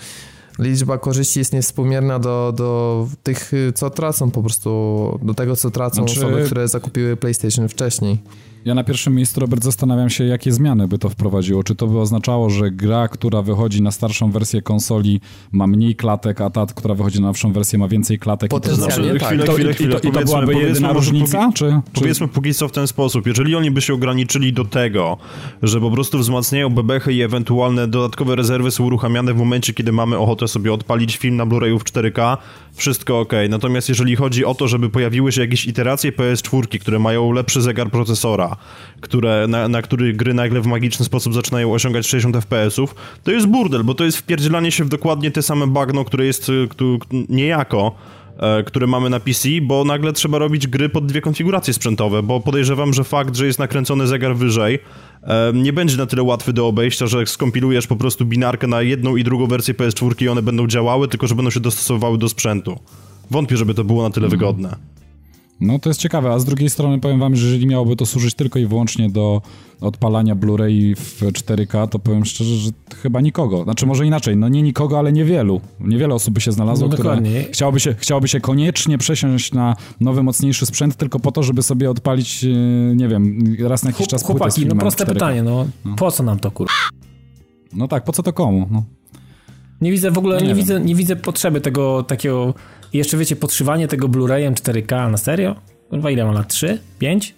liczba korzyści jest niewspółmierna do, do tych, co tracą po prostu, do tego, co tracą znaczy... osoby, które zakupiły PlayStation wcześniej. Ja na pierwszym miejscu, Robert, zastanawiam się, jakie zmiany by to wprowadziło. Czy to by oznaczało, że gra, która wychodzi na starszą wersję konsoli ma mniej klatek, a ta, która wychodzi na nowszą wersję ma więcej klatek? I to, znaczy, tak. chwilę, chwilę, I to, i to byłaby jedyna różnica? Póki, czy, powiedzmy póki co w ten sposób. Jeżeli oni by się ograniczyli do tego, że po prostu wzmacniają bebechy i ewentualne dodatkowe rezerwy są uruchamiane w momencie, kiedy mamy ochotę sobie odpalić film na Blu-rayu w 4K, wszystko ok. Natomiast jeżeli chodzi o to, żeby pojawiły się jakieś iteracje PS4, które mają lepszy zegar procesora, które, na, na który gry nagle w magiczny sposób zaczynają osiągać 60 FPS-ów, to jest burdel, bo to jest wpierdzielanie się w dokładnie te same bagno, które jest tu, niejako które mamy na PC, bo nagle trzeba robić gry pod dwie konfiguracje sprzętowe, bo podejrzewam, że fakt, że jest nakręcony zegar wyżej, e, nie będzie na tyle łatwy do obejścia, że skompilujesz po prostu binarkę na jedną i drugą wersję PS4 i one będą działały, tylko że będą się dostosowywały do sprzętu. Wątpię, żeby to było na tyle wygodne. No to jest ciekawe, a z drugiej strony powiem wam, że jeżeli miałoby to służyć tylko i wyłącznie do odpalania Blu-ray w 4K, to powiem szczerze, że chyba nikogo. Znaczy może inaczej, no nie nikogo, ale niewielu. Niewiele osób by się znalazło, No które chciałoby się, chciałoby się koniecznie przesiąść na nowy, mocniejszy sprzęt tylko po to, żeby sobie odpalić, e, nie wiem, raz na jakiś czas płytę z Chłopaki, no proste 4K. pytanie, no. Po co nam to, kur... No tak, po co to komu? No. Nie widzę w ogóle, Nie nie, wiem. widzę, nie widzę potrzeby tego takiego, jeszcze wiecie, podszywanie tego Blu-rayem 4K na serio? Kurwa, ile ma lat? 3? 5?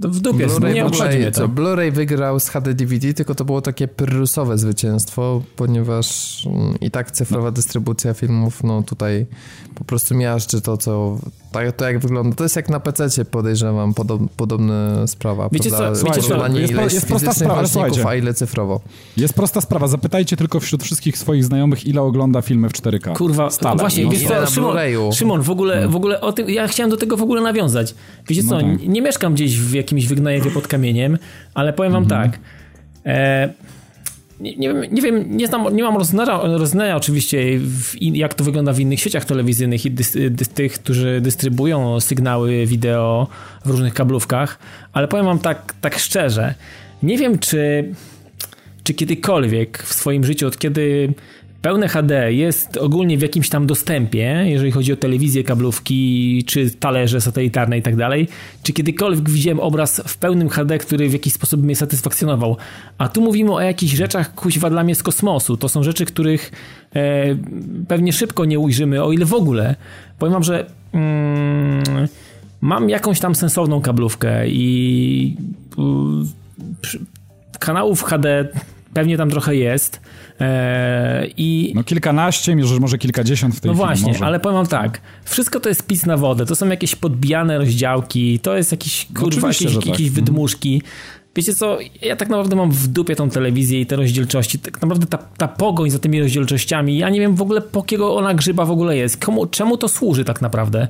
W dupie, Blu-ray, nie obchodzi to. co, Blu-ray wygrał z HD DVD, tylko to było takie pyrrusowe zwycięstwo, ponieważ mm, i tak cyfrowa dystrybucja filmów, no tutaj po prostu miażdży to, co tak, to jak wygląda. To jest jak na PC podejrzewam, podob, podobna sprawa. Wiecie prawda? co, wiecie co, jest ile pro- jest jest prosta fizycznych sprawa, a ile cyfrowo. Jest prosta sprawa, zapytajcie tylko wśród wszystkich swoich znajomych, ile ogląda filmy w 4K. Kurwa, Stale. właśnie, No. wiesz co, Szymon. Szymon, w ogóle, w ogóle o tym, ja chciałem do tego w ogóle nawiązać. Wiecie co, No tak. nie mieszkam gdzieś w jakimś wygnajewie pod kamieniem, ale powiem wam Mhm. tak, e, nie, nie, wiem, nie wiem, nie znam, nie mam rozeznania oczywiście, in- jak to wygląda w innych sieciach telewizyjnych i dys, dys, tych, którzy dystrybuują sygnały wideo w różnych kablówkach, ale powiem wam tak, tak szczerze, nie wiem, czy czy kiedykolwiek w swoim życiu, od kiedy pełne HD jest ogólnie w jakimś tam dostępie, jeżeli chodzi o telewizję, kablówki, czy talerze satelitarne i tak dalej, czy kiedykolwiek widziałem obraz w pełnym HD, który w jakiś sposób mnie satysfakcjonował. A tu mówimy o jakichś rzeczach kuźwa dla mnie z kosmosu. To są rzeczy, których e, pewnie szybko nie ujrzymy, o ile w ogóle. Powiem wam, że mm, mam jakąś tam sensowną kablówkę i przy- kanałów HD pewnie tam trochę jest. E, I No kilkanaście, może, może kilkadziesiąt w tej no właśnie, może. ale powiem tak, wszystko to jest pis na wodę, to są jakieś podbijane rozdziałki, to jest jakiś, kurwa, oczywiście, jakieś, tak. jakieś wydmuszki. Wiecie co, ja tak naprawdę mam w dupie tą telewizję i te rozdzielczości. Tak naprawdę ta, ta pogoń za tymi rozdzielczościami, ja nie wiem w ogóle po kiego ona grzyba w ogóle jest. Komu, czemu to służy tak naprawdę?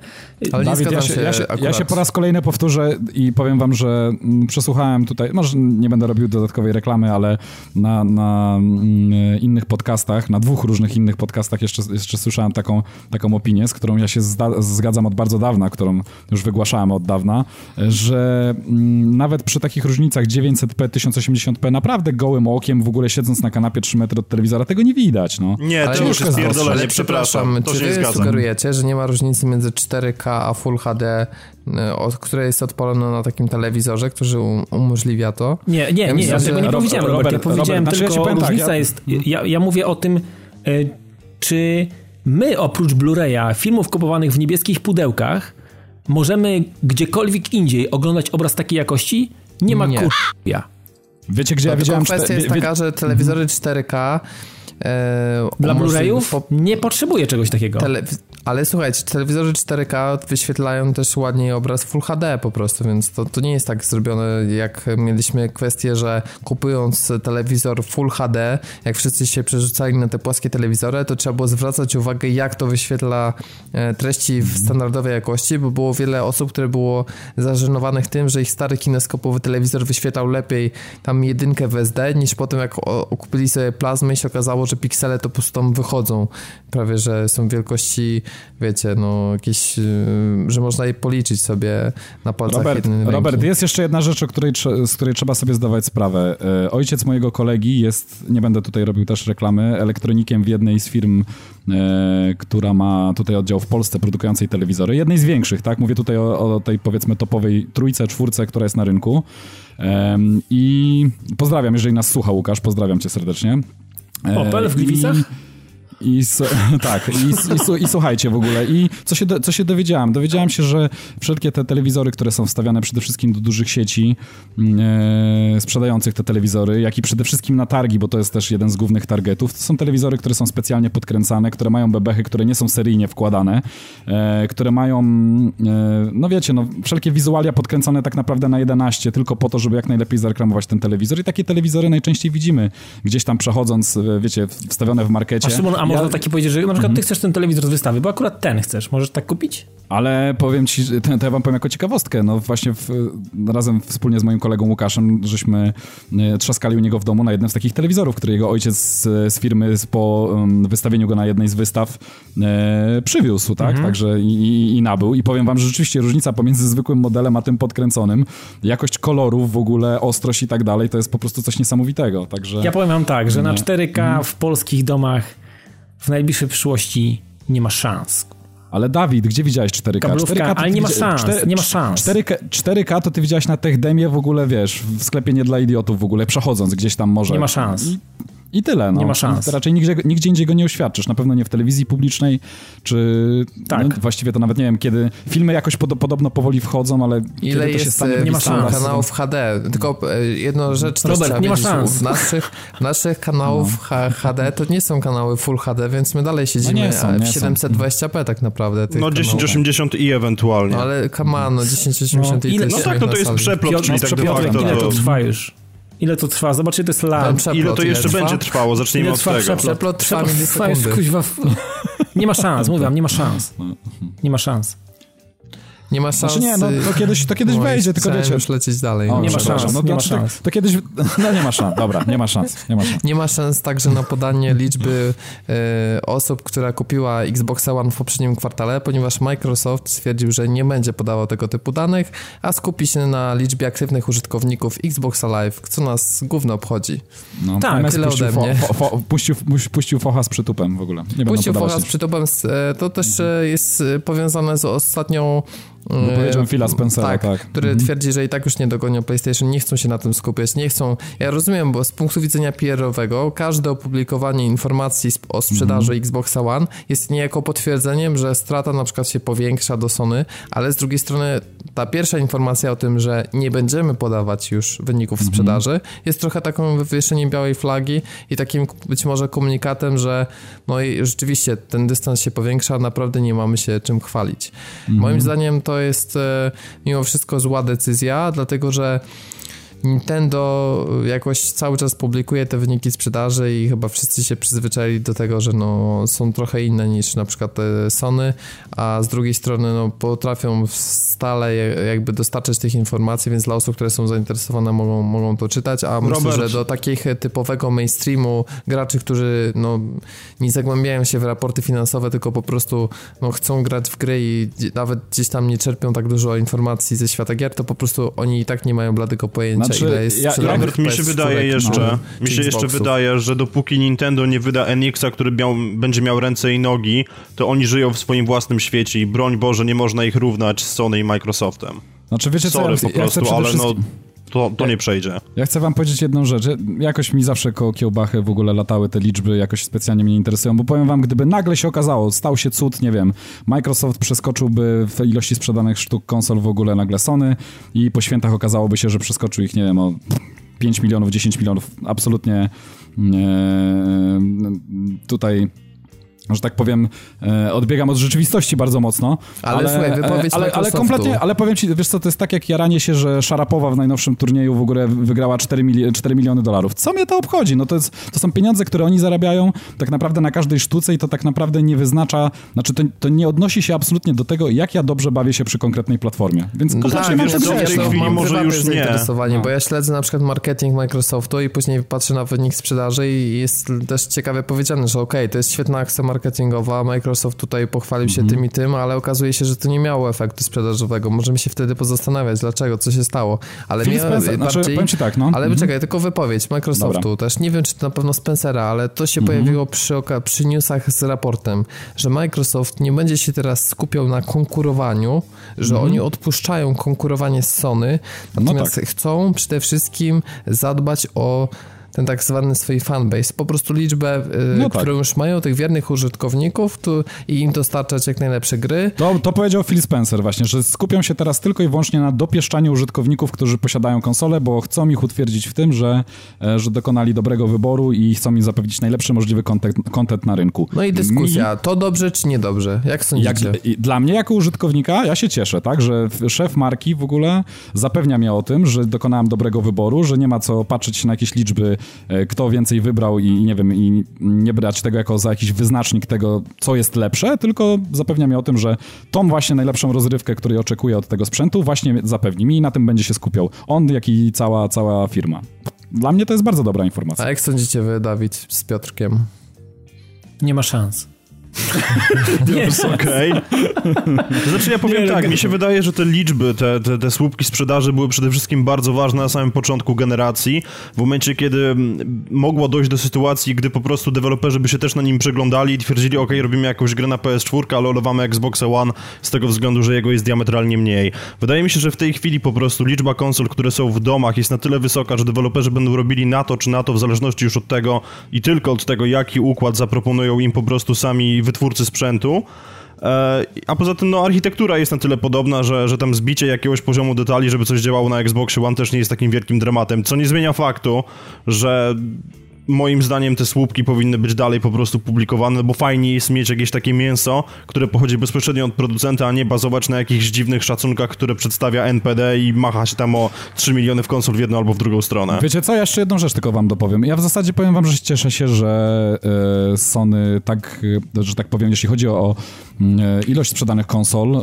Ale nie Dawid, zgadzam ja się, ja, się, ja się po raz kolejny powtórzę i powiem wam, że mm, przesłuchałem tutaj, może nie będę robił dodatkowej reklamy, ale na, na mm, innych podcastach, na dwóch różnych innych podcastach jeszcze, jeszcze słyszałem taką, taką opinię, z którą ja się zda, zgadzam od bardzo dawna, którą już wygłaszałem od dawna, że mm, nawet przy takich różnicach 900p, 1080p, naprawdę gołym okiem, w ogóle siedząc na kanapie 3 metry od telewizora, tego nie widać, no. Nie, Ale to już jest pierdolenie, przepraszam. To czy się nie wy zgadzam. sugerujecie, że nie ma różnicy między 4K a Full HD, y, od- które jest odpalone na takim telewizorze, który um- umożliwia to? Nie, nie, nie, myślę, ja tego nie Robert- powiedziałem, Robert, Robert, ja powiedziałem Robert, znaczy ja tylko, ci powiem tak, różnica ja- jest, ja, ja mówię o tym, e, czy my oprócz Blu-raya, filmów kupowanych w niebieskich pudełkach, możemy gdziekolwiek indziej oglądać obraz takiej jakości? Nie ma Nie. kurwa. Wiecie, gdzie ja Tylko widziałem... kwestia czte- jest taka, że telewizory 4K e, Dla Blu-rayów po- nie potrzebuję czegoś takiego. Tele... Ale słuchajcie, telewizory 4K wyświetlają też ładniej obraz Full HD po prostu, więc to, to nie jest tak zrobione, jak mieliśmy kwestię, że kupując telewizor Full HD, jak wszyscy się przerzucali na te płaskie telewizory, to trzeba było zwracać uwagę, jak to wyświetla e, treści w standardowej jakości, bo było wiele osób, które było zażenowanych tym, że ich stary kineskopowy telewizor wyświetlał lepiej tam jedynkę w SD, niż potem jak kupili sobie plazmę i się okazało, że piksele to po prostu tam wychodzą, prawie, że są wielkości, wiecie, no jakieś, yy, że można je policzyć sobie na palcach Robert, jednej ręki. Robert, jest jeszcze jedna rzecz, o której, z której trzeba sobie zdawać sprawę. E, Ojciec mojego kolegi jest, nie będę tutaj robił też reklamy, elektronikiem w jednej z firm, e, która ma tutaj oddział w Polsce produkującej telewizory. Jednej z większych, tak? Mówię tutaj o, o tej powiedzmy topowej trójce, czwórce, która jest na rynku. I pozdrawiam, jeżeli nas słucha Łukasz, pozdrawiam cię serdecznie. E, Opel w i- Gliwicach? I, s- tak, i, i, i słuchajcie w ogóle. I co się, do, co się dowiedziałem? Dowiedziałem się, że wszelkie te telewizory, które są wstawiane przede wszystkim do dużych sieci e, sprzedających te telewizory, jak i przede wszystkim na targi, bo to jest też jeden z głównych targetów, to są telewizory, które są specjalnie podkręcane, które mają bebechy, które nie są seryjnie wkładane, e, które mają, e, no wiecie, no, wszelkie wizualia podkręcone tak naprawdę na 11, tylko po to, żeby jak najlepiej zareklamować ten telewizor. I takie telewizory najczęściej widzimy gdzieś tam przechodząc, e, wiecie, wstawione w markecie. A Szymon, a I można taki powiedzieć, że na przykład ty chcesz ten telewizor z wystawy, bo akurat ten chcesz. Możesz tak kupić? Ale powiem ci, to, ja wam powiem jako ciekawostkę, no właśnie w, razem wspólnie z moim kolegą Łukaszem, żeśmy e, trzaskali u niego w domu na jednym z takich telewizorów, który jego ojciec z, firmy po wystawieniu go na jednej z wystaw e, przywiózł, tak? Także i, i, i nabył. I powiem wam, że rzeczywiście różnica pomiędzy zwykłym modelem a tym podkręconym, jakość kolorów w ogóle, ostrość i tak dalej, to jest po prostu coś niesamowitego, także... Ja powiem wam tak, że na Nie. 4K w polskich domach w najbliższej przyszłości nie ma szans. Ale Dawid, gdzie widziałeś 4K? Kablówka, 4K to ale nie ma szans, nie ma szans. 4K, 4K to ty widziałeś na Techdemie w ogóle, wiesz, w sklepie nie dla idiotów w ogóle, przechodząc gdzieś tam może. Nie ma szans. I, tyle, no. Nie ma szans. Raczej nigdzie, nigdzie indziej go nie uświadczysz. Na pewno nie w telewizji publicznej, czy... Tak. No, właściwie to nawet nie wiem, kiedy... Filmy jakoś pod, podobno powoli wchodzą, ale Ile kiedy to się jest stanie... e, nie ma szans. kanałów HD? Tylko e, jedną rzecz też Robert, trzeba nie ma szans. W naszych, naszych kanałów H- HD to nie są kanały Full HD, więc my dalej siedzimy No nie są, w nie są. 720p tak naprawdę. No kanałów. 1080 i ewentualnie. No ale come on, no 1080 No, ile- i No też tak, no to jest przeplot, Piotr, czyli no, tak de przeplot, facto Ile to to... trwa już? Ile to trwa? Zobaczcie, to jest przeplot, Ile to jeszcze trwa? będzie trwało? Zacznijmy Ile od trwa tego. przeplot? Przeplot trwa trwa jest milisekundy. kuźwa. Nie ma szans, mówię wam, nie ma szans. Nie ma szans. Nie ma szans. Znaczy nie, no to kiedyś, to kiedyś wejdzie, tylko wiecie... już lecieć dalej. O, Nie ma szans, no, nie ma znaczy, szans. To, to kiedyś... No nie ma szans, dobra, nie ma szans, nie ma szans. Nie ma szans także na podanie liczby e, osób, która kupiła Xboxa One w poprzednim kwartale, ponieważ Microsoft stwierdził, że nie będzie podawał tego typu danych, a skupi się na liczbie aktywnych użytkowników Xboxa Live, co nas gówno obchodzi. No, Tak, MS tyle puścił, ode mnie. fo, fo, puścił, puścił focha z przytupem w ogóle. Nie Puścił focha z przytupem, z- e, to też e, jest powiązane z ostatnią Wypowiedzią Phila Spencera, tak, tak. który twierdzi, że i tak już nie dogonią PlayStation, nie chcą się na tym skupiać, nie chcą, ja rozumiem, bo z punktu widzenia PR-owego każde opublikowanie informacji o sprzedaży Xboxa One jest niejako potwierdzeniem, że strata na przykład się powiększa do Sony, ale z drugiej strony ta pierwsza informacja o tym, że nie będziemy podawać już wyników sprzedaży, jest trochę taką wywieszeniem białej flagi i takim być może komunikatem, że no i rzeczywiście ten dystans się powiększa, naprawdę nie mamy się czym chwalić. Moim zdaniem to jest e, mimo wszystko zła decyzja, dlatego że Nintendo jakoś cały czas publikuje te wyniki sprzedaży i chyba wszyscy się przyzwyczaili do tego, że no, są trochę inne niż na przykład te Sony, a z drugiej strony no, potrafią stale jakby dostarczać tych informacji, więc dla osób, które są zainteresowane mogą, mogą to czytać, a myślę, Robert. że do takiego typowego mainstreamu graczy, którzy no, nie zagłębiają się w raporty finansowe, tylko po prostu no, chcą grać w gry i nawet gdzieś tam nie czerpią tak dużo informacji ze świata gier, to po prostu oni i tak nie mają bladego pojęcia, Znaczy, ile jest ja- Robert, mi się PS4, wydaje jeszcze, no, mi się jeszcze wydaje, że dopóki Nintendo nie wyda NX-a, który miał, będzie miał ręce i nogi, to oni żyją w swoim własnym świecie i broń Boże, nie można ich równać z Sony i Microsoftem. Znaczy wiecie co, Sorry ja, po ja chcę prostu, przede ale no wszystkim... to, to nie przejdzie. Ja chcę wam powiedzieć jedną rzecz. Jakoś mi zawsze koło kiełbachy w ogóle latały te liczby, jakoś specjalnie mnie nie interesują, bo powiem wam, gdyby nagle się okazało, stał się cud, nie wiem, Microsoft przeskoczyłby w ilości sprzedanych sztuk konsol w ogóle nagle Sony i po świętach okazałoby się, że przeskoczył ich, nie wiem, o 5 milionów, 10 milionów. Absolutnie tutaj że tak powiem, e, odbiegam od rzeczywistości bardzo mocno. Ale słuchaj, wypowiedź ale, ale kompletnie, ale powiem ci, wiesz co, to jest tak jak jaranie się, że Szarapowa w najnowszym turnieju w ogóle wygrała 4, mili 4 miliony dolarów. Co mnie to obchodzi? No to, jest, to są pieniądze, które oni zarabiają tak naprawdę na każdej sztuce i to tak naprawdę nie wyznacza, znaczy to, to nie odnosi się absolutnie do tego, jak ja dobrze bawię się przy konkretnej platformie. Więc No kompletnie tak, mam gdzieś, tej no. chwili mam może już nie. zainteresowanie, No. bo ja śledzę na przykład marketing Microsoftu i później patrzę na wynik sprzedaży i jest też ciekawie powiedziane, że okej, to jest świetna akcja marketingowa, Microsoft tutaj pochwalił się Mhm. tym i tym, ale okazuje się, że to nie miało efektu sprzedażowego. Możemy się wtedy pozastanawiać, dlaczego, co się stało. Ale Phil Spencer, znaczy, bardziej... powiem ci tak, no. Ale Mhm. czekaj, tylko wypowiedź Microsoftu Dobra. też. Nie wiem, czy to na pewno Spencera, ale to się Mhm. pojawiło przy, przy newsach z raportem, że Microsoft nie będzie się teraz skupiał na konkurowaniu, że oni odpuszczają konkurowanie z Sony, natomiast Mhm. No tak. chcą przede wszystkim zadbać o ten tak zwany swój fanbase, po prostu liczbę, y, No tak. którą już mają tych wiernych użytkowników tu, i im dostarczać jak najlepsze gry. To, to powiedział Phil Spencer właśnie, że skupią się teraz tylko i wyłącznie na dopieszczaniu użytkowników, którzy posiadają konsolę, bo chcą ich utwierdzić w tym, że, e, że dokonali dobrego wyboru i chcą im zapewnić najlepszy możliwy content na rynku. No i dyskusja, to dobrze czy niedobrze? Jak sądzicie? Jak, dla mnie jako użytkownika ja się cieszę, tak, że szef marki w ogóle zapewnia mnie o tym, że dokonałem dobrego wyboru, że nie ma co patrzeć na jakieś liczby kto więcej wybrał i nie wiem, i nie brać tego jako za jakiś wyznacznik tego, co jest lepsze, tylko zapewnia mi o tym, że tą właśnie najlepszą rozrywkę, której oczekuję od tego sprzętu, właśnie zapewni mi i na tym będzie się skupiał on, jak i cała, cała firma. Dla mnie to jest bardzo dobra informacja. A jak sądzicie wy, Dawid, z Piotrkiem? Nie ma szans. Nie, okej. Okay. Znaczy ja powiem tak, mi się wydaje, że te liczby, te, te, te słupki sprzedaży były przede wszystkim bardzo ważne na samym początku generacji, w momencie, kiedy mogło dojść do sytuacji, gdy po prostu deweloperzy by się też na nim przeglądali i twierdzili, ok, robimy jakąś grę na PS4, ale olewamy Xbox One z tego względu, że jego jest diametralnie mniej. Wydaje mi się, że w tej chwili po prostu liczba konsol, które są w domach jest na tyle wysoka, że deweloperzy będą robili na to czy na to, w zależności już od tego i tylko od tego, jaki układ zaproponują im po prostu sami wytwórcy sprzętu. E, a poza tym, no, architektura jest na tyle podobna, że, że tam zbicie jakiegoś poziomu detali, żeby coś działało na Xboxie One też nie jest takim wielkim dramatem, co nie zmienia faktu, że moim zdaniem te słupki powinny być dalej po prostu publikowane, bo fajnie jest mieć jakieś takie mięso, które pochodzi bezpośrednio od producenta, a nie bazować na jakichś dziwnych szacunkach, które przedstawia NPD i macha się tam o 3 miliony w konsol w jedną albo w drugą stronę. Wiecie co, ja jeszcze jedną rzecz tylko wam dopowiem. Ja w zasadzie powiem wam, że cieszę się, że e, Sony tak, e, że tak powiem, jeśli chodzi o e, ilość sprzedanych konsol,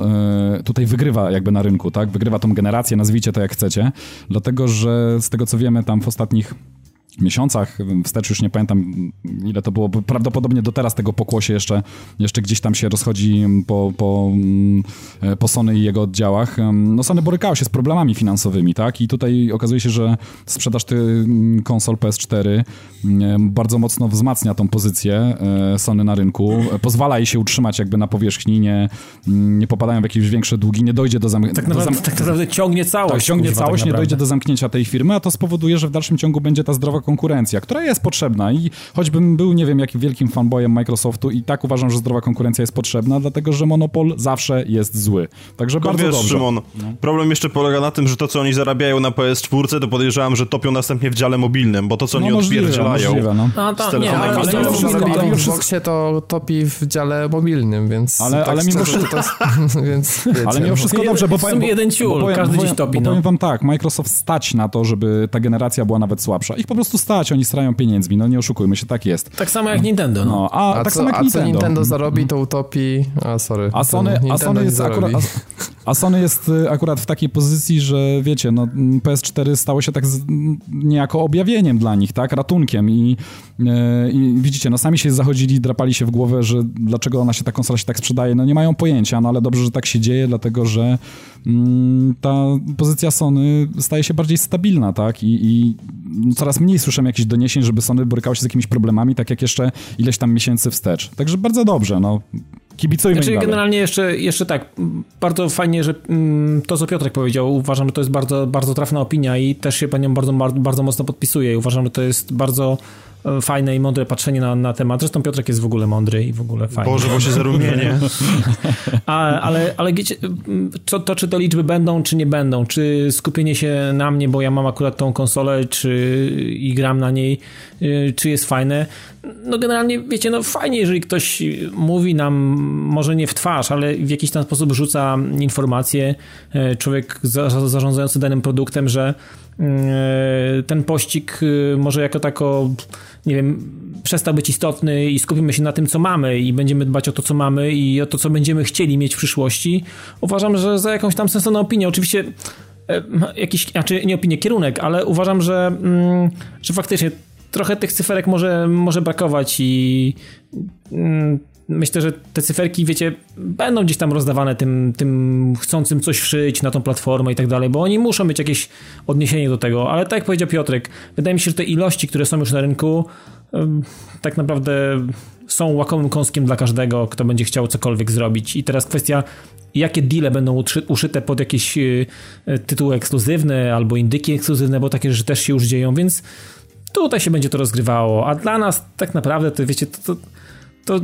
tutaj wygrywa jakby na rynku, tak? Wygrywa tą generację, nazwijcie to jak chcecie, dlatego, że z tego co wiemy tam w ostatnich miesiącach, wstecz już nie pamiętam ile to było, prawdopodobnie do teraz tego pokłosie jeszcze, jeszcze gdzieś tam się rozchodzi po, po, mm, po Sony i jego oddziałach. No Sony borykało się z problemami finansowymi, tak? I tutaj okazuje się, że sprzedaż tych konsol PS4 bardzo mocno wzmacnia tą pozycję e, Sony na rynku, pozwala jej się utrzymać jakby na powierzchni, nie, nie popadają w jakieś większe długi, nie dojdzie do zamknięcia. Tak, naprawdę, tak naprawdę ciągnie całość. Tak, ciągnie kuźwa, całość, tak nie dojdzie do zamknięcia tej firmy, a to spowoduje, że w dalszym ciągu będzie ta zdrowa konkurencja, która jest potrzebna i choćbym był, nie wiem, jakim wielkim fanboyem Microsoftu i tak uważam, że zdrowa konkurencja jest potrzebna, dlatego, że monopol zawsze jest zły. Także Tylko bardzo wiesz, dobrze. Szymon, problem jeszcze polega na tym, że to, co oni zarabiają na PS4, to podejrzewam, że topią następnie w dziale mobilnym, bo to, co oni możliwe, odpierdzielają... możliwe, no. A, Z to, nie, telefonem ale, ale ale, wszystko, ale to topi w dziale mobilnym, więc... Ale- tak ale mimo szczerze, to, więc wiecie, Ale mimo no. wszystko dobrze, bo w sumie powiem, bo- jeden ciul, bo powiem, każdy bo gdzieś topi, bo no. powiem wam tak, Microsoft stać na to, żeby ta generacja była nawet słabsza. Ich po prostu stać, oni strają pieniędzmi, no nie oszukujmy się, tak jest. tak samo jak Nintendo. No. No, a, A, tak co, samo jak a co Nintendo. Nintendo zarobi, to utopi... A, sorry. A Sony, a Nintendo Sony jest akurat, a, a Sony jest akurat w takiej pozycji, że wiecie, no, mm, PS4 stało się tak z, niejako objawieniem dla nich, tak, ratunkiem i, i widzicie, no sami się zachodzili, drapali się w głowę, że dlaczego ona się, ta konsola się tak sprzedaje, no nie mają pojęcia, no ale dobrze, że tak się dzieje, dlatego, że mm, ta pozycja Sony staje się bardziej stabilna, tak, i, i coraz mniej słyszę jakichś doniesień, żeby Sony borykało się z jakimiś problemami, tak jak jeszcze ileś tam miesięcy wstecz. Także bardzo dobrze, no. Kibicujmy Znaczy generalnie jeszcze, jeszcze tak, bardzo fajnie, że mm, to, co Piotrek powiedział, uważam, że to jest bardzo, bardzo trafna opinia i też się panią bardzo, bardzo, bardzo mocno podpisuję uważam, że to jest bardzo e, fajne i mądre patrzenie na, na temat. Zresztą Piotrek jest w ogóle mądry i w ogóle fajny. Boże, bo się zarumienie. A, ale, ale wiecie, co, to czy te liczby będą, czy nie będą, czy skupienie się na mnie, bo ja mam akurat tą konsolę, czy i gram na niej, y, czy jest fajne. No generalnie, wiecie, no fajnie, jeżeli ktoś mówi nam, może nie w twarz, ale w jakiś tam sposób rzuca informacje, e, człowiek za, zarządzający danym produktem, że e, ten pościg e, może jako tako, nie wiem, przestał być istotny i skupimy się na tym, co mamy i będziemy dbać o to, co mamy i o to, co będziemy chcieli mieć w przyszłości, uważam, że za jakąś tam sensowną opinię. Oczywiście e, jakiś, znaczy nie opinię, kierunek, ale uważam, że, mm, że faktycznie trochę tych cyferek może, może brakować i mm, myślę, że te cyferki, wiecie, będą gdzieś tam rozdawane tym, tym chcącym coś wszyć na tą platformę i tak dalej, bo oni muszą mieć jakieś odniesienie do tego, ale tak jak powiedział Piotrek, wydaje mi się, że te ilości, które są już na rynku, tak naprawdę są łakomym kąskiem dla każdego, kto będzie chciał cokolwiek zrobić. I teraz kwestia, jakie deale będą uszyte pod jakieś y, y, tytuły ekskluzywne albo indyki ekskluzywne, bo takie rzeczy też się już dzieją, więc tutaj się będzie to rozgrywało. A dla nas tak naprawdę, to wiecie, to, to to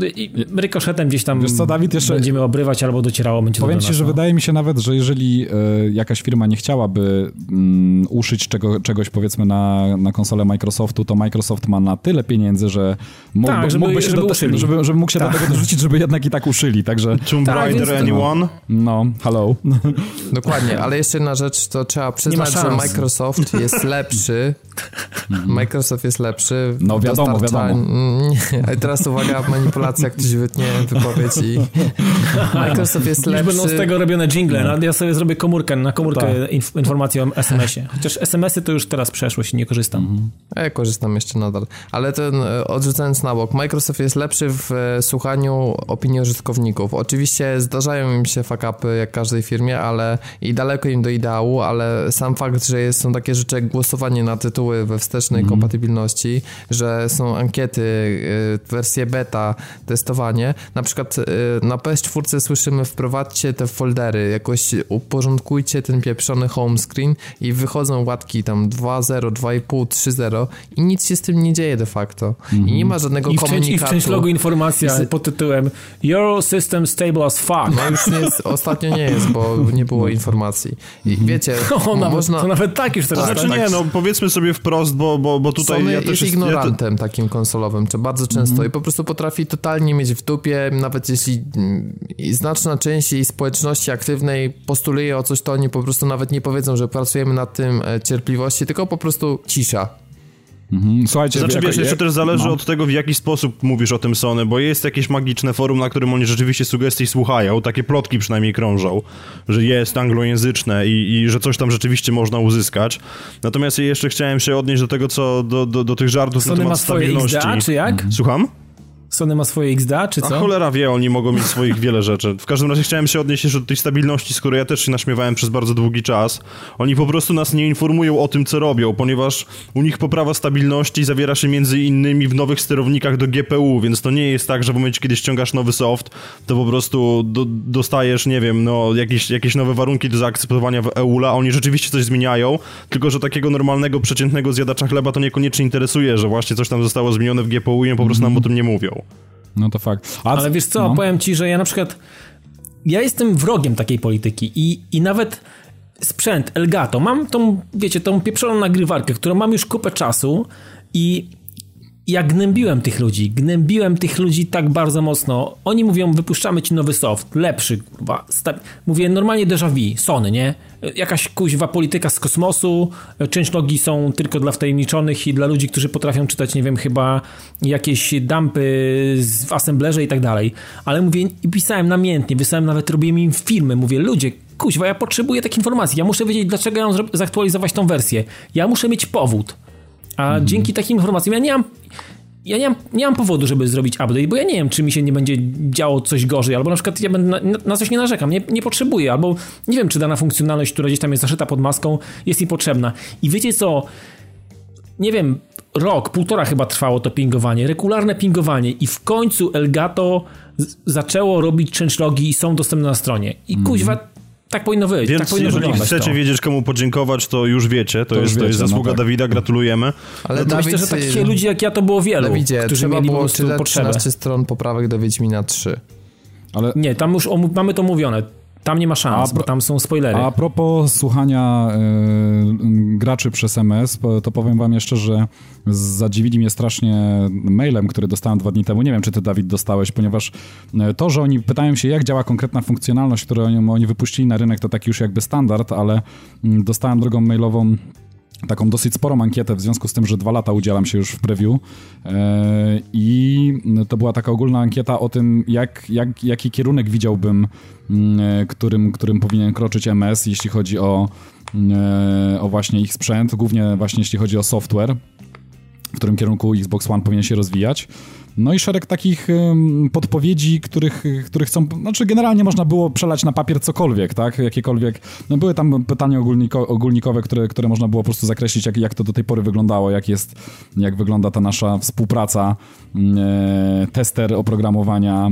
rykoszetem gdzieś tam Wiesz co, Dawid, jeszcze- będziemy obrywać albo docierało będzie Powiem do ci, że no. wydaje mi się nawet, że jeżeli e, jakaś firma nie chciałaby mm, uszyć czego, czegoś powiedzmy na, na konsolę Microsoftu, to Microsoft ma na tyle pieniędzy, że mógłby, Tak, żeby- mógłby się żeby do, uszyli. żeby, żeby mógł się do tego dorzucić, żeby jednak i tak uszyli, także Tomb Tak, Raider więc- Anyone? no, hello. Dokładnie, ale jeszcze jedna rzecz, to trzeba przyznać, że. Microsoft jest lepszy. Microsoft jest lepszy. w No, wiadomo, dostarczaniu- Nie, a teraz uwaga, manipulacja, ktoś wytnie wypowiedź i... Microsoft jest Już lepszy. będą z tego robione jingle. No. Ja sobie zrobię komórkę, na komórkę Tak. inf informacji o SMS-ie. Chociaż SMS-y to już teraz przeszłość i nie korzystam. Ja korzystam jeszcze nadal. Ale ten, e, odrzucając na bok, Microsoft jest lepszy w e, słuchaniu opinii użytkowników. Oczywiście zdarzają im się fakapy, jak każdej firmie, ale i daleko im do ideału, ale sam fakt, że jest, są takie rzeczy jak głosowanie na tytuły we wstecznej kompatybilności, że są ankiety, e, wersje beta, testowanie. Na przykład e, na PS4 słyszymy wprowadźcie te foldery, jakoś uporządkujcie ten pieprzony home screen i wychodzą łatki tam 2.0, 2.5, 3.0 i nic się z tym nie dzieje de facto. I nie ma żadnego I w, część, I w komunikatu. część logu informacja z- pod tytułem Your system stable as fuck. No już nie jest, ostatnio nie jest, bo nie było informacji. I wiecie, O, nawet, można... To nawet tak już teraz. Tak, Znaczy tak? nie, no powiedzmy sobie wprost, bo, bo, bo tutaj Sony ja też jest jest, ignorantem takim konsolowym, czy bardzo często i po prostu potrafi totalnie mieć w dupie, nawet jeśli mm, znaczna część jej społeczności aktywnej postuluje o coś, to oni po prostu nawet nie powiedzą, że pracujemy nad tym e, cierpliwości, tylko po prostu cisza. Mhm. Słuchajcie, Znaczy wiesz, jeszcze też zależy no. od tego, w jaki sposób mówisz o tym Sony, bo jest jakieś magiczne forum, na którym oni rzeczywiście sugestii słuchają, takie plotki przynajmniej krążą, że jest anglojęzyczne i, i że coś tam rzeczywiście można uzyskać. Natomiast ja jeszcze chciałem się odnieść do tego, co do, do, do tych żartów na Sony ma temat swoje stabilności. XDA, czy jak? Słucham? Sony ma swoje XDA, czy A co? cholera wie, oni mogą mieć swoich wiele rzeczy. W każdym razie chciałem się odnieść jeszcze do tej stabilności, z której ja też się naśmiewałem przez bardzo długi czas. Oni po prostu nas nie informują o tym, co robią, ponieważ u nich poprawa stabilności zawiera się między innymi w nowych sterownikach do GPU, więc to nie jest tak, że w momencie, kiedy ściągasz nowy soft, to po prostu do, dostajesz, nie wiem, no, jakieś, jakieś nowe warunki do zaakceptowania w EULA, a oni rzeczywiście coś zmieniają, tylko że takiego normalnego, przeciętnego zjadacza chleba to niekoniecznie interesuje, że właśnie coś tam zostało zmienione w GPU i po prostu nam o tym nie mówią. No to fakt. A, Ale wiesz co, no. powiem ci, że ja na przykład ja jestem wrogiem takiej polityki i, i nawet sprzęt Elgato, mam tą, wiecie, tą pieprzoną nagrywarkę, którą mam już kupę czasu i ja gnębiłem tych ludzi, gnębiłem tych ludzi tak bardzo mocno. Oni mówią, wypuszczamy ci nowy soft, lepszy, kurwa. Mówię, normalnie déjà vu, Sony, nie? Jakaś kuźwa polityka z kosmosu, część logi są tylko dla wtajemniczonych i dla ludzi, którzy potrafią czytać, nie wiem, chyba jakieś dumpy w assemblerze i tak dalej. Ale mówię, i pisałem namiętnie, wysłałem nawet, robiłem im filmy, mówię, ludzie, kuźwa, ja potrzebuję takich informacji, ja muszę wiedzieć, dlaczego ja mam zaktualizować tą wersję. Ja muszę mieć powód. A dzięki takim informacjom ja nie mam. Ja nie mam, nie mam powodu, żeby zrobić update, bo ja nie wiem, czy mi się nie będzie działo coś gorzej, albo na przykład ja będę na, na coś nie narzekam, nie, nie potrzebuję, albo nie wiem, czy dana funkcjonalność, która gdzieś tam jest zaszyta pod maską, jest mi potrzebna. I wiecie co? Nie wiem, rok, półtora chyba trwało to pingowanie, regularne pingowanie i w końcu Elgato zaczęło robić changelogi i są dostępne na stronie. I kuźwa, tak powinno tak Więc powinno jeżeli wyglądać chcecie to. wiedzieć, komu podziękować, to już wiecie. To, To jest, już to jest wiecie, no zasługa tak. Dawida, gratulujemy. Ale No to myślę, że takich ludzi jak ja to było wielu, Dawidzie, którzy trzeba mieli po było potrzebę. 13 stron poprawek do Wiedźmina 3. Ale Nie, tam już mamy to mówione. Tam nie ma szans, A bo tam są spoilery. A propos słuchania y, graczy przez MS, to powiem wam jeszcze, że zadziwili mnie strasznie mailem, który dostałem dwa dni temu. Nie wiem, czy ty, Dawid, dostałeś, ponieważ y, to, że oni pytają się, jak działa konkretna funkcjonalność, którą oni, oni wypuścili na rynek, to taki już jakby standard, ale mm, dostałem drogą mailową taką dosyć sporą ankietę w związku z tym, że dwa lata udzielam się już w preview e, i to była taka ogólna ankieta o tym, jak, jak, jaki kierunek widziałbym, mm, e, którym, którym powinien kroczyć MS, jeśli chodzi o, e, o właśnie ich sprzęt, głównie właśnie jeśli chodzi o software w którym kierunku Xbox One powinien się rozwijać. No i szereg takich podpowiedzi, których, których chcą, znaczy generalnie można było przelać na papier cokolwiek, tak, jakiekolwiek, no były tam pytania ogólniko, ogólnikowe, które, które można było po prostu zakreślić, jak, jak to do tej pory wyglądało, jak jest, jak wygląda ta nasza współpraca tester oprogramowania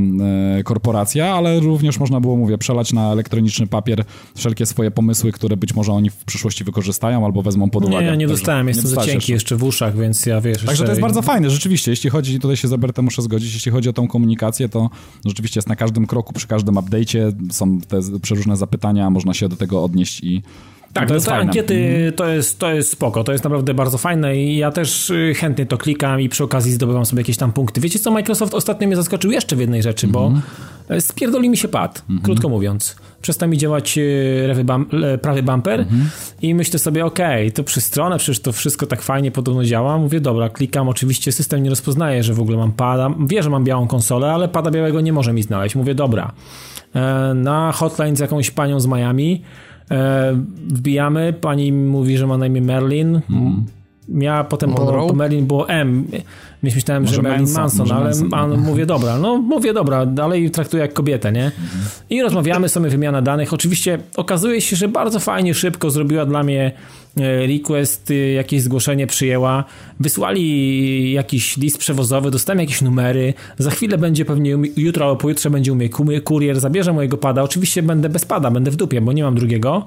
e, korporacja, ale również można było, mówię, przelać na elektroniczny papier wszelkie swoje pomysły, które być może oni w przyszłości wykorzystają albo wezmą pod uwagę. Nie, ja nie Także dostałem, jestem za cienki jeszcze w uszach, więc ja wiesz... Także jeszcze- to jest bardzo fajne, rzeczywiście. Jeśli chodzi, tutaj się z Albertem muszę zgodzić, jeśli chodzi o tą komunikację, to rzeczywiście jest na każdym kroku, przy każdym update'cie są te przeróżne zapytania, można się do tego odnieść i Tak, to no jest te fajne. ankiety to jest, to jest spoko, to jest naprawdę bardzo fajne i ja też y, chętnie to klikam i przy okazji zdobywam sobie jakieś tam punkty. Wiecie co, Microsoft ostatnio mnie zaskoczył jeszcze w jednej rzeczy, bo y, spierdoli mi się pad, krótko mówiąc. Przestał mi działać y, lewy le- prawy bumper i myślę sobie, okej, to przy stronę, przecież to wszystko tak fajnie podobno działa. Mówię, dobra, klikam, oczywiście system nie rozpoznaje, że w ogóle mam pada, wie, że mam białą konsolę, ale pada białego nie może mi znaleźć. Mówię, dobra, E, na hotline z jakąś panią z Miami E, wbijamy, pani mówi, że ma na imię Merlin. Ja potem po, Monroe? po Merlin było M. Więc myślałem, Może że Merlin Manson, Manson, ale Manson, no. mówię dobra, no mówię dobra, dalej traktuję jak kobietę, nie? I rozmawiamy sobie, wymiana danych. Oczywiście okazuje się, że bardzo fajnie, szybko zrobiła dla mnie e, request, y, jakieś zgłoszenie przyjęła. Wysłali jakiś list przewozowy, dostałem jakieś numery. Za chwilę będzie pewnie, jutro albo pojutrze będzie u mnie ku- kurier, zabierze mojego pada. Oczywiście będę bez pada, będę w dupie, bo nie mam drugiego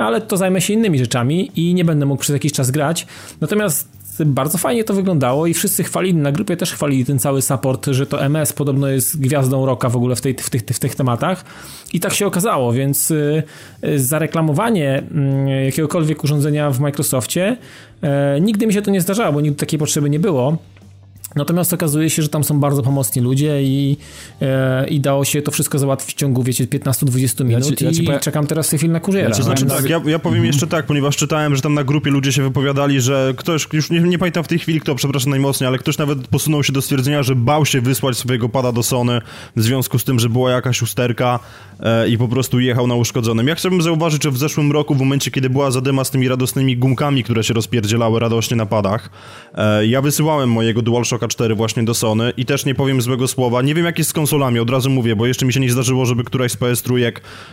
ale to zajmę się innymi rzeczami i nie będę mógł przez jakiś czas grać. Natomiast bardzo fajnie to wyglądało i wszyscy chwalili, na grupie też chwalili ten cały support, że to MS podobno jest gwiazdą roka w ogóle w, tej, w, tych, w tych tematach i tak się okazało, więc y, y, zareklamowanie y, jakiegokolwiek urządzenia w Microsoftie y, nigdy mi się to nie zdarzało, bo nigdy takiej potrzeby nie było. Natomiast okazuje się, że tam są bardzo pomocni ludzie i, e, i dało się to wszystko załatwić w ciągu, wiecie, 15-20 minut ci- ja ci i powiem- czekam teraz w tej chwili na kuriera. Ja ci- Znaczy tak, ja, ja powiem jeszcze tak, ponieważ czytałem, że tam na grupie ludzie się wypowiadali, że ktoś, już nie, nie pamiętam w tej chwili kto, przepraszam najmocniej, ale ktoś nawet posunął się do stwierdzenia, że bał się wysłać swojego pada do Sony w związku z tym, że była jakaś usterka e, i po prostu jechał na uszkodzonym. Ja chciałbym zauważyć, że w zeszłym roku, w momencie, kiedy była zadyma z tymi radosnymi gumkami, które się rozpierdzielały radośnie na padach, e, ja wysyłałem mojego DualShocka 4 właśnie do Sony i też nie powiem złego słowa. Nie wiem jak jest z konsolami, od razu mówię, bo jeszcze mi się nie zdarzyło, żeby któraś z PS3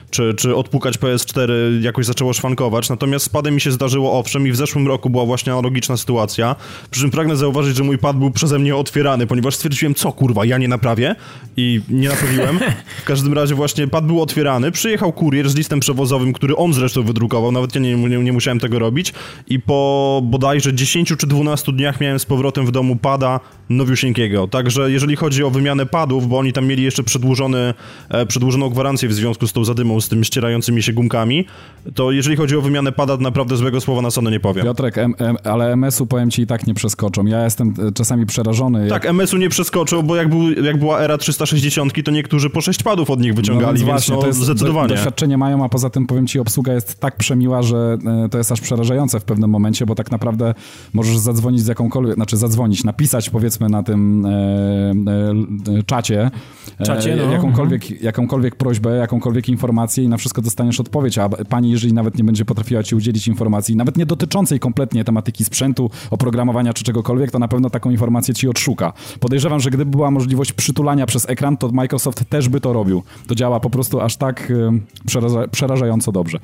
czy, czy odpukać PS4 jakoś zaczęło szwankować. Natomiast z padem mi się zdarzyło owszem i w zeszłym roku była właśnie analogiczna sytuacja. Przy czym pragnę zauważyć, że mój pad był przeze mnie otwierany, ponieważ stwierdziłem, co kurwa, ja nie naprawię i nie naprawiłem. W każdym razie właśnie pad był otwierany, przyjechał kurier z listem przewozowym, który on zresztą wydrukował, nawet ja nie, nie, nie musiałem tego robić i po bodajże 10 czy 12 dniach miałem z powrotem w domu pada nowiusieńkiego. Także jeżeli chodzi o wymianę padów, bo oni tam mieli jeszcze przedłużony, e, przedłużoną gwarancję w związku z tą zadymą, z tym ścierającymi się gumkami, to jeżeli chodzi o wymianę pada, to naprawdę złego słowa na Sony nie powiem. Piotrek, M, M, ale MS-u powiem ci i tak nie przeskoczą. Ja jestem e, czasami przerażony. Tak, MS-u nie przeskoczył, bo jak, był, jak była era 360, to niektórzy po 6 padów od nich wyciągali, No więc no, to jest, zdecydowanie. Do, doświadczenie mają, a poza tym powiem ci, obsługa jest tak przemiła, że e, to jest aż przerażające w pewnym momencie, bo tak naprawdę możesz zadzwonić z jakąkolwiek, znaczy zadzwonić, napisać powiedzmy na tym e, e, czacie, e, Czacie, no. jakąkolwiek, jakąkolwiek prośbę, jakąkolwiek informację i na wszystko dostaniesz odpowiedź, a pani, jeżeli nawet nie będzie potrafiła ci udzielić informacji, nawet nie dotyczącej kompletnie tematyki sprzętu, oprogramowania czy czegokolwiek, to na pewno taką informację ci odszuka. Podejrzewam, że gdyby była możliwość przytulania przez ekran, to Microsoft też by to robił. To działa po prostu aż tak e, przeraża, przerażająco dobrze.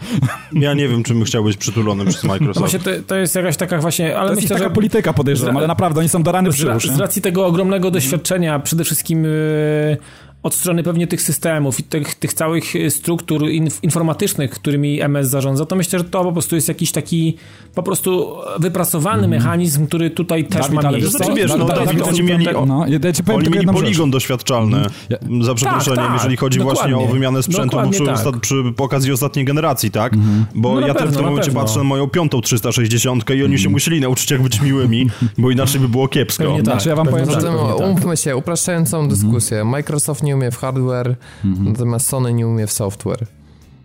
Ja nie wiem, czym chciał być przytulony przez No Microsoft. właśnie to, to jest jakaś taka właśnie, ale To jest myślę, taka że polityka podejrzewam, ale naprawdę oni są do rany przyłóż. Racji tego ogromnego doświadczenia, przede wszystkim e, od strony pewnie tych systemów i tych, tych całych e, struktur inf- informatycznych, którymi MS zarządza, to myślę, że to po prostu jest jakiś taki po prostu wypracowany mechanizm, który tutaj też Dawid, ma miejsce. wiesz co? Wiesz, no, Dawid, Dawid, oni mieli- No, ja Oni tylko mieli poligon doświadczalny, za przeproszeniem, Tak, tak, jeżeli chodzi właśnie o dokładnie. wymianę sprzętu przy, Dokładnie tak. przy okazji ostatniej generacji, tak? Bo No ja też w pewno, tym momencie pewno. patrzę na moją piątą 360 i oni się musieli nauczyć jak być miłymi, bo inaczej by było kiepsko. Tak. Znaczy ja wam powiem, tak, że- tak. umówmy się, upraszczającą dyskusję. Microsoft nie umie w hardware, natomiast Sony nie umie w software.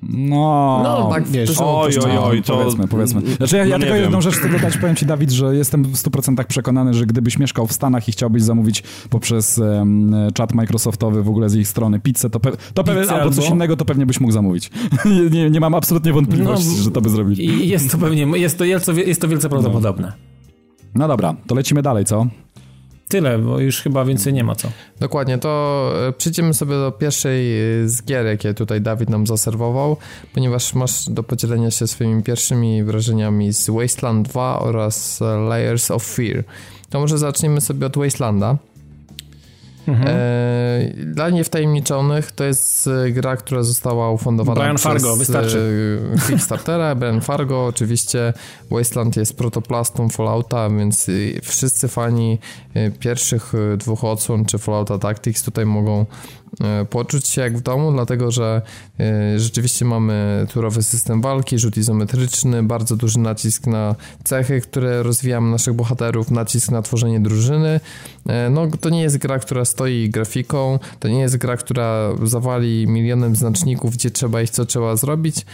No, No, tak, wiesz, to Oj, oj, No, oj, to... powiedzmy, powiedzmy. Znaczy ja, ja no nie tylko wiem. jedną rzecz chcę dodać, powiem ci Dawid, że jestem w 100% przekonany, że gdybyś mieszkał w Stanach i chciałbyś zamówić poprzez em, czat Microsoftowy w ogóle z ich strony pizzę, to, pe, to pewnie, Pizzę albo coś albo- innego, to pewnie byś mógł zamówić. nie, nie, nie mam absolutnie wątpliwości, No, że to by zrobili. I jest to pewnie, jest to, jest to, jest to wielce prawdopodobne. No dobra, to lecimy dalej, co? Tyle, bo już chyba więcej nie ma co. Dokładnie, to e, przejdziemy sobie do pierwszej e, z gier, jakie tutaj Dawid nam zaserwował, ponieważ masz do podzielenia się swoimi pierwszymi wrażeniami z Wasteland 2 oraz e, Layers of Fear. To może zaczniemy sobie od Wastelanda. Mhm. E, dla niewtajemniczonych to jest e, gra, która została ufundowana Brian przez Fargo, wystarczy. E, Kickstartera, Brian Fargo, oczywiście Wasteland jest protoplastą Fallouta, więc wszyscy fani pierwszych dwóch odsłon, czy Fallouta Tactics tutaj mogą poczuć się jak w domu, dlatego że e, rzeczywiście mamy turowy system walki, rzut izometryczny, bardzo duży nacisk na cechy, które rozwijamy naszych bohaterów, nacisk na tworzenie drużyny. E, no, to nie jest gra, która stoi grafiką, to nie jest gra, która zawali milionem znaczników, gdzie trzeba iść, co trzeba zrobić,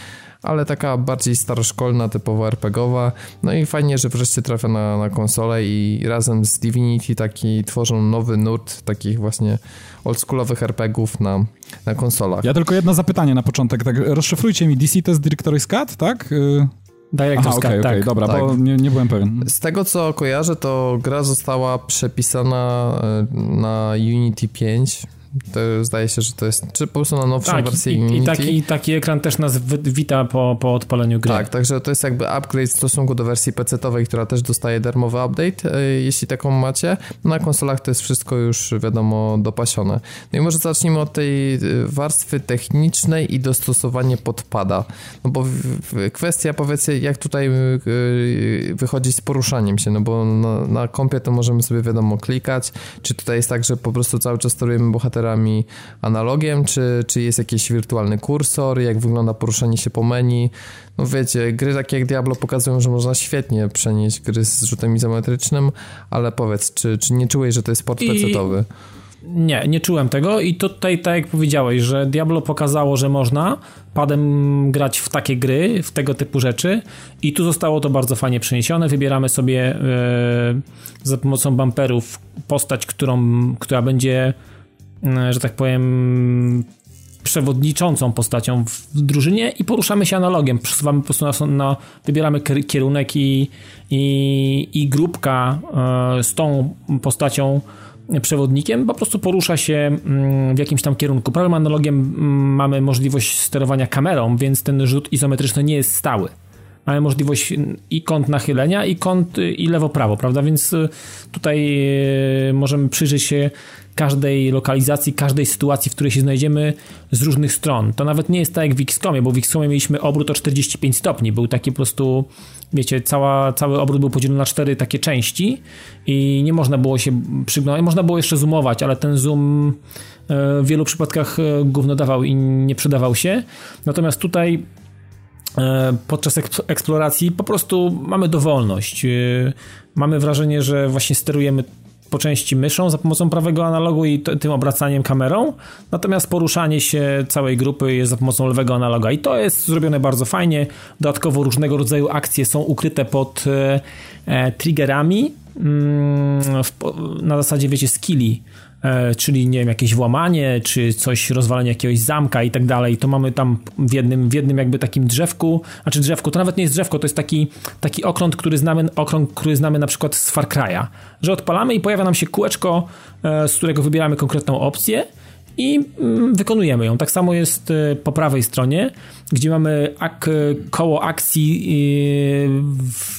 ale taka bardziej staroszkolna, typowo RPGowa. No i fajnie, że wreszcie trafia na, na konsolę i razem z Divinity taki tworzą nowy nurt takich właśnie oldschoolowych RPGów na, na konsolach. Ja tylko jedno zapytanie na początek, tak rozszyfrujcie mi, DC to jest Director's Cut, tak? Y Director's Cut, okay, tak. dobra, tak. bo nie, nie byłem pewien. Z tego co kojarzę, to gra została przepisana y, na Unity 5 to zdaje się, że to jest, czy po prostu na nowszą tak, wersję i, Unity. I taki, taki ekran też nas wita po, po odpaleniu gry. Tak, także to jest jakby upgrade w stosunku do wersji PC-owej, która też dostaje darmowy update, e, jeśli taką macie. Na konsolach to jest wszystko już, wiadomo, dopasione. No i może zacznijmy od tej e, warstwy technicznej i dostosowanie podpada. No bo kwestia, powiedzcie, jak tutaj e, wychodzić z poruszaniem się, no bo na, na kompie to możemy sobie, wiadomo, klikać, czy tutaj jest tak, że po prostu cały czas sterujemy bohaterami analogiem, czy, czy jest jakiś wirtualny kursor, jak wygląda poruszanie się po menu. No wiecie, gry takie jak Diablo pokazują, że można świetnie przenieść gry z rzutem izometrycznym, ale powiedz, czy, czy nie czułeś, że to jest port I... Nie, nie czułem tego i tutaj, tak jak powiedziałeś, że Diablo pokazało, że można padem grać w takie gry, w tego typu rzeczy i tu zostało to bardzo fajnie przeniesione. Wybieramy sobie yy, za pomocą bumperów postać, którą, która będzie że tak powiem, przewodniczącą postacią w drużynie i poruszamy się analogiem. Przesuwamy po prostu na, na wybieramy kierunek i, i, i grupka e, z tą postacią przewodnikiem po prostu porusza się mm, w jakimś tam kierunku. Prawym analogiem mm, mamy możliwość sterowania kamerą, więc ten rzut izometryczny nie jest stały. Mamy możliwość i kąt nachylenia, i kąt i lewo-prawo, prawda? Więc y, tutaj y, możemy przyjrzeć się każdej lokalizacji, każdej sytuacji, w której się znajdziemy z różnych stron. To nawet nie jest tak jak w XCOMie, bo w XCOMie mieliśmy obrót o 45 stopni. Był taki po prostu, wiecie, cała, cały obrót był podzielony na cztery takie części i nie można było się przyglądać. Można było jeszcze zoomować, ale ten zoom w wielu przypadkach gówno dawał i nie przydawał się. Natomiast tutaj podczas eksploracji po prostu mamy dowolność. Mamy wrażenie, że właśnie sterujemy po części myszą za pomocą prawego analogu i tym obracaniem kamerą, natomiast poruszanie się całej grupy jest za pomocą lewego analoga i to jest zrobione bardzo fajnie. Dodatkowo różnego rodzaju akcje są ukryte pod e, e triggerami mm, w, na zasadzie, wiecie, skilli E, czyli nie wiem, jakieś włamanie, czy coś, rozwalenie jakiegoś zamka i tak dalej, to mamy tam w jednym, w jednym jakby takim drzewku, a czy drzewku, to nawet nie jest drzewko, to jest taki, taki okrąg, który znamy, okrąg, który znamy na przykład z Far Cry'a, że odpalamy i pojawia nam się kółeczko, e, z którego wybieramy konkretną opcję i mm, wykonujemy ją. Tak samo jest e, po prawej stronie, gdzie mamy ak koło akcji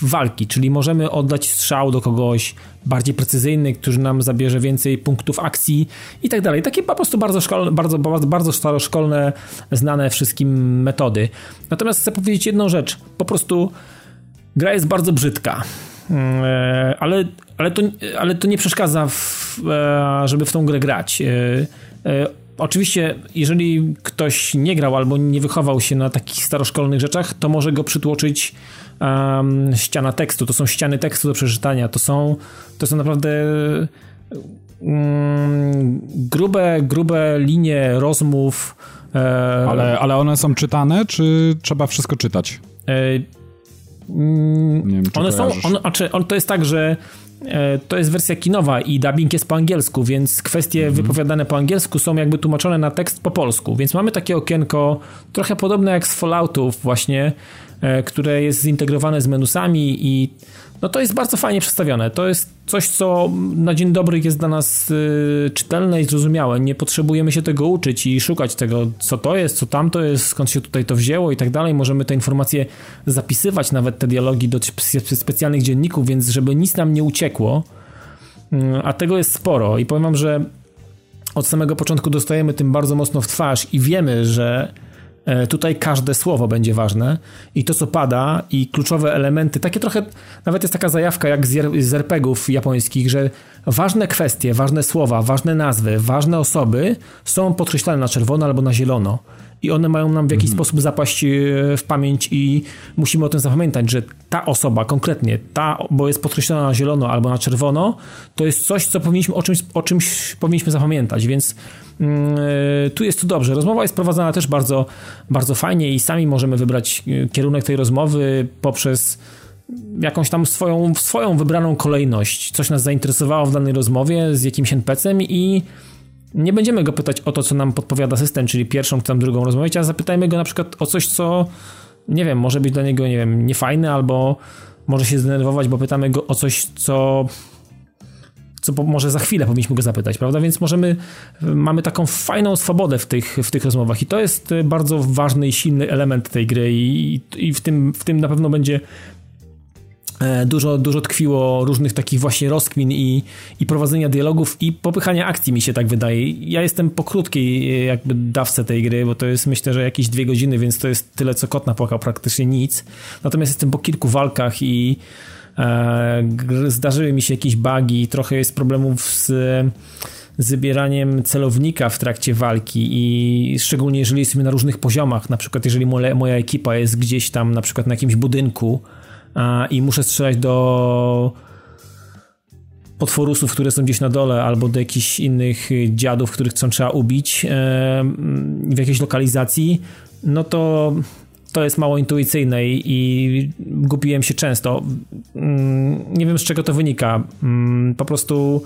walki, czyli możemy oddać strzał do kogoś, bardziej precyzyjny, który nam zabierze więcej punktów akcji i tak dalej. Takie po prostu bardzo, szkolne, bardzo, bardzo, bardzo staroszkolne, znane wszystkim metody. Natomiast chcę powiedzieć jedną rzecz. Po prostu gra jest bardzo brzydka. E, ale, ale, to, ale to nie przeszkadza, w, e, żeby w tą grę grać. E, oczywiście, jeżeli ktoś nie grał albo nie wychował się na takich staroszkolnych rzeczach, to może go przytłoczyć um, ściana tekstu, to są ściany tekstu do przeczytania, to są, to są naprawdę um, grube, grube linie rozmów. E, ale, ale one są czytane, czy trzeba wszystko czytać? E, mm, nie wiem, czy one są, on, znaczy, on, to jest tak, że e, to jest wersja kinowa i dubbing jest po angielsku, więc kwestie mhm. wypowiadane po angielsku są jakby tłumaczone na tekst po polsku, więc mamy takie okienko trochę podobne jak z Falloutów właśnie, które jest zintegrowane z menusami i no to jest bardzo fajnie przedstawione. To jest coś, co na dzień dobry jest dla nas y, czytelne i zrozumiałe. Nie potrzebujemy się tego uczyć i szukać tego, co to jest, co tamto jest, skąd się tutaj to wzięło i tak dalej. Możemy te informacje zapisywać, nawet te dialogi do specjalnych dzienników, więc żeby nic nam nie uciekło. Y, a tego jest sporo i powiem wam, że od samego początku dostajemy tym bardzo mocno w twarz i wiemy, że e, tutaj każde słowo będzie ważne i to, co pada i kluczowe elementy, takie trochę, nawet jest taka zajawka jak z RPGów japońskich, że ważne kwestie, ważne słowa, ważne nazwy, ważne osoby są podkreślane na czerwono albo na zielono i one mają nam w jakiś mhm. sposób zapaść e, w pamięć i musimy o tym zapamiętać, że ta osoba konkretnie, ta, bo jest podkreślona na zielono albo na czerwono, to jest coś, co powinniśmy, o czymś, o czymś powinniśmy zapamiętać, więc yy, tu jest to dobrze. Rozmowa jest prowadzona też bardzo, bardzo fajnie i sami możemy wybrać e, kierunek tej rozmowy poprzez jakąś tam swoją, swoją wybraną kolejność. Coś nas zainteresowało w danej rozmowie z jakimś NPC-em i nie będziemy go pytać o to, co nam podpowiada system, czyli pierwszą czy tam drugą rozmawiać, a zapytajmy go na przykład o coś, co nie wiem, może być dla niego, nie wiem, niefajne albo może się zdenerwować, bo pytamy go o coś, co co po, może za chwilę powinniśmy go zapytać, prawda? Więc możemy, mamy taką fajną swobodę w tych, w tych rozmowach i to jest bardzo ważny i silny element tej gry i, i w, tym, w tym na pewno będzie dużo, dużo tkwiło różnych takich właśnie rozkmin i, i prowadzenia dialogów i popychania akcji mi się tak wydaje. Ja jestem po krótkiej e, jakby dawce tej gry, bo to jest myślę, że jakieś dwie godziny, więc to jest tyle co kot napłakał, praktycznie nic. Natomiast jestem po kilku walkach i e, zdarzyły mi się jakieś bugi, trochę jest problemów z zbieraniem celownika w trakcie walki i szczególnie jeżeli jesteśmy na różnych poziomach, na przykład jeżeli moja, moja ekipa jest gdzieś tam na przykład na jakimś budynku, i muszę strzelać do potworusów, które są gdzieś na dole, albo do jakichś innych dziadów, których chcą trzeba ubić w jakiejś lokalizacji, no to to jest mało intuicyjne i, i gubiłem się często. Mm, nie wiem z czego to wynika. Mm, po prostu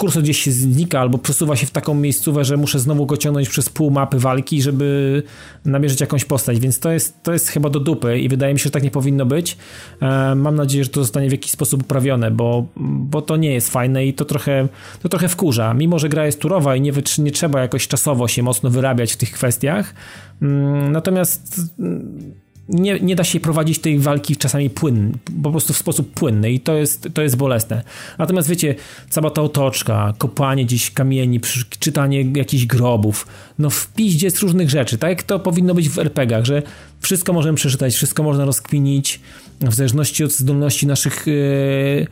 kursor gdzieś się znika albo przesuwa się w taką miejscówę, że muszę znowu go ciągnąć przez pół mapy walki, żeby namierzyć jakąś postać, więc to jest, to jest chyba do dupy i wydaje mi się, że tak nie powinno być. E, mam nadzieję, że to zostanie w jakiś sposób uprawione, bo, bo to nie jest fajne i to trochę, to trochę wkurza. Mimo, że gra jest turowa i nie, nie trzeba jakoś czasowo się mocno wyrabiać w tych kwestiach, mm, natomiast nie, nie da się prowadzić tej walki czasami płynny, po prostu w sposób płynny i to jest, to jest bolesne. Natomiast wiecie, cała ta otoczka, kopanie gdzieś kamieni, czytanie jakichś grobów, no w piździe z różnych rzeczy, tak jak to powinno być w RPGach, że wszystko możemy przeczytać, wszystko można rozkminić, w zależności od zdolności naszych yy,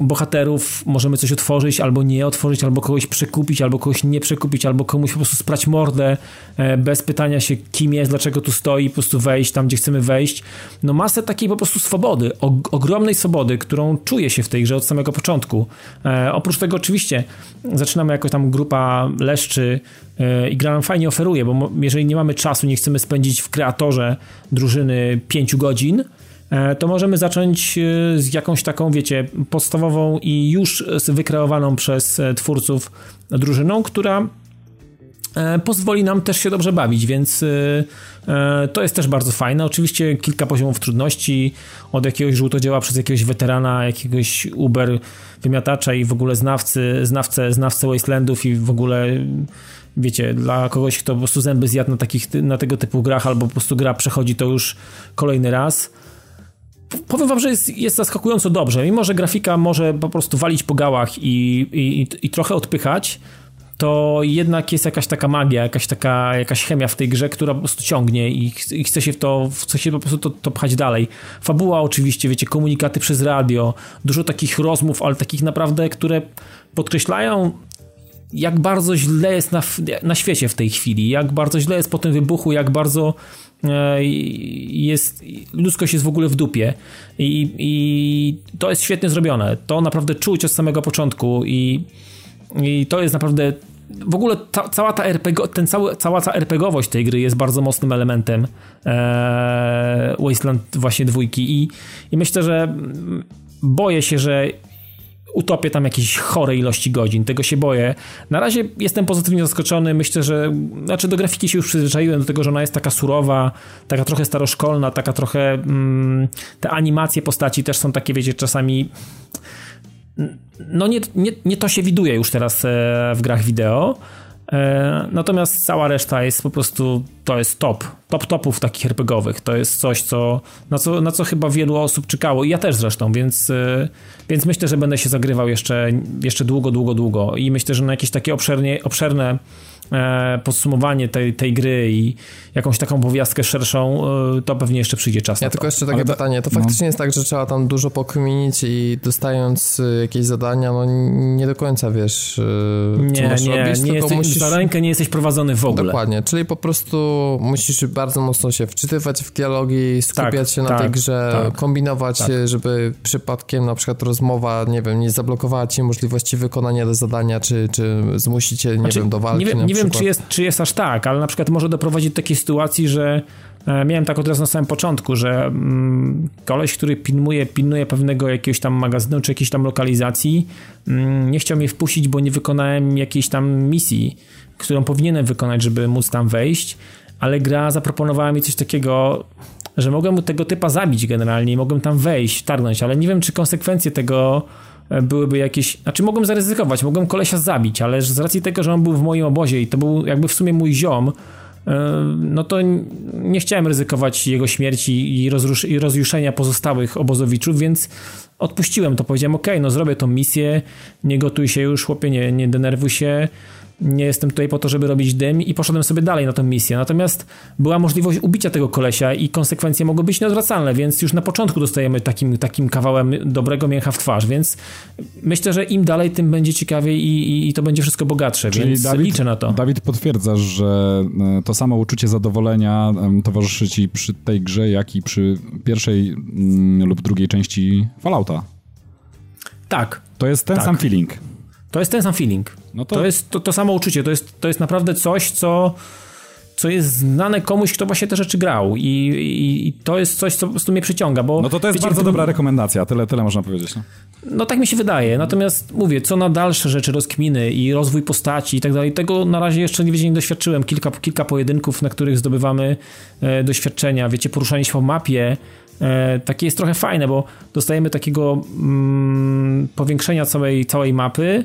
bohaterów możemy coś otworzyć, albo nie otworzyć, albo kogoś przekupić, albo kogoś nie przekupić, albo komuś po prostu sprać mordę yy, bez pytania się, kim jest, dlaczego tu stoi, po prostu wejść tam, gdzie chcemy wejść. No masę takiej po prostu swobody, ogromnej swobody, którą czuje się w tej grze od samego początku. Yy, oprócz tego oczywiście zaczynamy jako tam grupa leszczy i gra nam fajnie oferuje, bo jeżeli nie mamy czasu, nie chcemy spędzić w kreatorze drużyny 5 godzin, E, to możemy zacząć e, z jakąś taką, wiecie, podstawową i już wykreowaną przez e, twórców drużyną, która pozwoli nam też się dobrze bawić, więc to jest też bardzo fajne. Oczywiście kilka poziomów trudności, od jakiegoś żółtodzieła przez jakiegoś weterana, jakiegoś Uber wymiatacza i w ogóle znawcy, znawcę, znawcę Wastelandów i w ogóle wiecie, dla kogoś, kto po prostu zęby zjadł na, takich, na tego typu grach albo po prostu gra przechodzi to już kolejny raz powiem wam, że jest, jest zaskakująco dobrze. Mimo, że grafika może po prostu walić po gałach i, i, i trochę odpychać, to jednak jest jakaś taka magia, jakaś taka jakaś chemia w tej grze, która po prostu ciągnie i, i chce się w to, chce się po prostu to, to pchać dalej. Fabuła oczywiście, wiecie, komunikaty przez radio, dużo takich rozmów, ale takich naprawdę, które podkreślają jak bardzo źle jest na, na świecie w tej chwili, jak bardzo źle jest po tym wybuchu, jak bardzo E, jest, ludzkość jest w ogóle w dupie i, i to jest świetnie zrobione. To naprawdę czuć od samego początku i, i to jest naprawdę w ogóle ta, cała ta RPG, ten cały, cała ta RPGowość tej gry jest bardzo mocnym elementem e, Wasteland właśnie dwójki i, i myślę, że boję się, że utopię tam jakieś chore ilości godzin. Tego się boję. Na razie jestem pozytywnie zaskoczony. Myślę, że znaczy do grafiki się już przyzwyczaiłem do tego, że ona jest taka surowa, taka trochę staroszkolna, taka trochę mm, te animacje postaci też są takie, wiecie, czasami no nie, nie, nie to się widuje już teraz e, w grach wideo. E, natomiast cała reszta jest po prostu, to jest top, top topów takich RPGowych. To jest coś, co na, co, na co chyba wielu osób czekało. I ja też zresztą, więc, e, więc myślę, że będę się zagrywał jeszcze, jeszcze długo, długo, długo. I myślę, że na jakieś takie obszernie, obszerne podsumowanie tej, tej gry i jakąś taką powiastkę szerszą, e, to pewnie jeszcze przyjdzie czas Ja na tylko to. jeszcze takie pytanie, to no. faktycznie jest tak, że trzeba tam dużo pokminić i dostając e, jakieś zadania, no nie do końca wiesz, nie, co masz nie, robić, nie tylko jesteś, musisz... za rękę nie jesteś prowadzony w ogóle. Dokładnie, czyli po prostu musisz bardzo mocno się wczytywać w dialogi, skupiać tak, się na tak, tej grze, tak, kombinować, tak. żeby przypadkiem na przykład rozmowa, nie wiem, nie zablokowała ci możliwości wykonania zadania, czy, czy zmusić cię, nie znaczy, wiem, do walki Nie, wiem, nie wiem, czy jest, czy jest aż tak, ale na przykład może doprowadzić do takiej sytuacji, że e, miałem tak od razu na samym początku, że mm, koleś, który pilnuje, pilnuje pewnego jakiegoś tam magazynu, czy jakiejś tam lokalizacji, mm, nie chciał mnie wpuścić, bo nie wykonałem jakiejś tam misji, którą powinienem wykonać, żeby móc tam wejść, ale gra zaproponowała mi coś takiego, że mogłem tego typa zabić generalnie mogłem tam wejść, targnąć, ale nie wiem, czy konsekwencje tego byłyby jakieś... Znaczy mogłem zaryzykować, mogłem kolesia zabić, ale z racji tego, że on był w moim obozie i to był jakby w sumie mój ziom, e, no to nie chciałem ryzykować jego śmierci i, rozrusz- i rozjuszenia pozostałych obozowiczów, więc odpuściłem to. Powiedziałem, ok, no zrobię tą misję, nie gotuj się już, chłopie, nie, nie denerwuj się, nie jestem tutaj po to, żeby robić dym i poszedłem sobie dalej na tę misję. Natomiast była możliwość ubicia tego kolesia i konsekwencje mogły być nieodwracalne, więc już na początku dostajemy takim, takim kawałem dobrego mięcha w twarz, więc myślę, że im dalej, tym będzie ciekawiej i, i, i to będzie wszystko bogatsze, Czyli więc Dawid, liczę na to. Dawid potwierdza, że e, to samo uczucie zadowolenia towarzyszy ci przy tej grze, jak i przy pierwszej mm, lub drugiej części Fallouta. Tak. To jest ten tak. sam feeling. To jest ten sam feeling. No to... to jest to, to samo uczucie. To jest, to jest naprawdę coś, co co jest znane komuś, kto właśnie te rzeczy grał i, i, i, to jest coś, co po prostu mnie przyciąga, bo... No to to jest wiecie, bardzo dobra rekomendacja, tyle, tyle można powiedzieć. No. no tak mi się wydaje, natomiast mówię, co na dalsze rzeczy, rozkminy i rozwój postaci i tak dalej, tego na razie jeszcze nie, nie doświadczyłem. Kilka, kilka pojedynków, na których zdobywamy e, doświadczenia, wiecie, poruszanie się po mapie, e, takie jest trochę fajne, bo dostajemy takiego mm, powiększenia całej, całej mapy,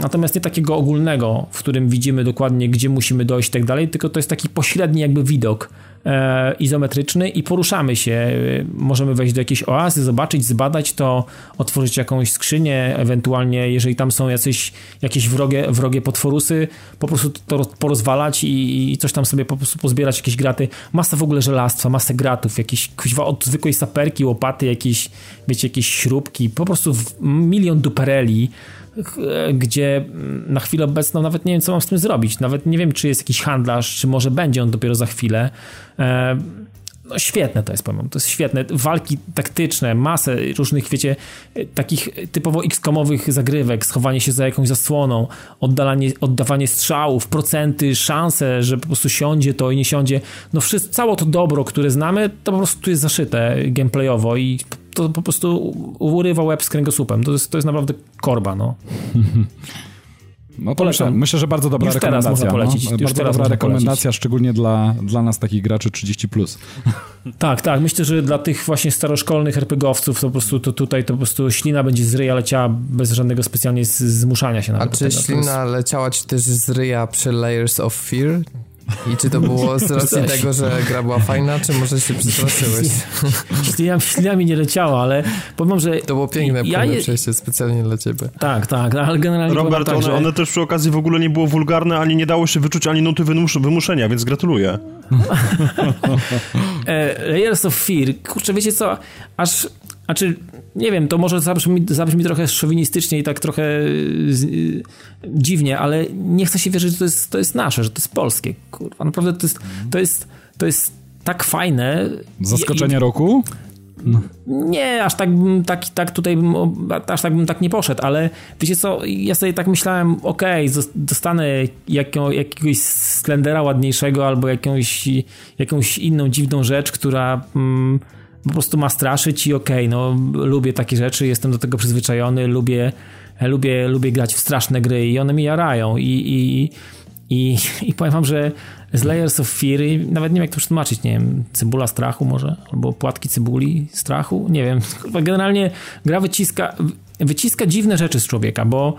natomiast nie takiego ogólnego, w którym widzimy dokładnie, gdzie musimy dojść i tak dalej, tylko to jest taki pośredni jakby widok e, izometryczny i poruszamy się. E, możemy wejść do jakiejś oazy, zobaczyć, zbadać to, otworzyć jakąś skrzynię, ewentualnie jeżeli tam są jacyś, jakieś wrogie, wrogie potworusy, po prostu to porozwalać i, i coś tam sobie po prostu pozbierać, jakieś graty. Masa w ogóle żelastwa, masę gratów, jakieś od zwykłej saperki, łopaty, jakieś, wiecie, jakieś śrubki, po prostu milion dupereli gdzie na chwilę obecną nawet nie wiem, co mam z tym zrobić. Nawet nie wiem, czy jest jakiś handlarz, czy może będzie on dopiero za chwilę. E, no świetne to jest, powiem. To jest świetne. Walki taktyczne, masę różnych, wiecie, takich typowo X-komowych zagrywek, schowanie się za jakąś zasłoną, oddalanie, oddawanie strzałów, procenty, szanse, że po prostu siądzie to i nie siądzie. No wszystko, całe to dobro, które znamy, to po prostu tu jest zaszyte gameplayowo i to po prostu urywa łeb z kręgosłupem. To jest, to jest naprawdę korba, no. No to myślę, myślę, że bardzo dobra Już rekomendacja. Teraz można polecić. No. Już bardzo teraz dobra rekomendacja, polecić. szczególnie dla, dla nas takich graczy 30+. Plus. Tak, tak. Myślę, że dla tych właśnie staroszkolnych RPGowców to po prostu to tutaj to po prostu ślina będzie z ryja leciała bez żadnego specjalnie zmuszania się nawet A czy tego. ślina leciała ci też z ryja przy Layers of Fear? I czy to było z racji tego, że gra była fajna, czy może się przestraszyłeś? Ślina, ślina mi nie leciała, ale powiem, że... To było piękne ja je... przejście specjalnie dla ciebie. Tak, tak, ale generalnie Robert, tak, one, że... one też przy okazji w ogóle nie było wulgarne, ani nie dało się wyczuć ani nuty wymuszenia, więc gratuluję. E, Layers of Fear, kurczę, wiecie co, aż znaczy, nie wiem, to może zabrzmi, zabrzmi trochę szowinistycznie i tak trochę z, y, dziwnie, ale nie chcę się wierzyć, że to jest, to jest nasze, że to jest polskie. Kurwa, naprawdę to jest, to jest, to jest tak fajne. Zaskoczenie I, roku? No. Nie, aż tak bym tak, tak tutaj bym, aż tak bym tak nie poszedł, ale wiecie co, ja sobie tak myślałem, okej, okay, dostanę jaką, jakiegoś Slendera ładniejszego albo jakąś, jakąś inną dziwną rzecz, która... Mm, po prostu ma straszyć i okej, okay, no lubię takie rzeczy, jestem do tego przyzwyczajony, lubię, lubię, lubię grać w straszne gry i one mi jarają i, i, i, i powiem wam, że z Layers of Fear, nawet nie wiem jak to przetłumaczyć, nie wiem, cebula strachu może, albo płatki cebuli strachu, nie wiem, generalnie gra wyciska, wyciska dziwne rzeczy z człowieka, bo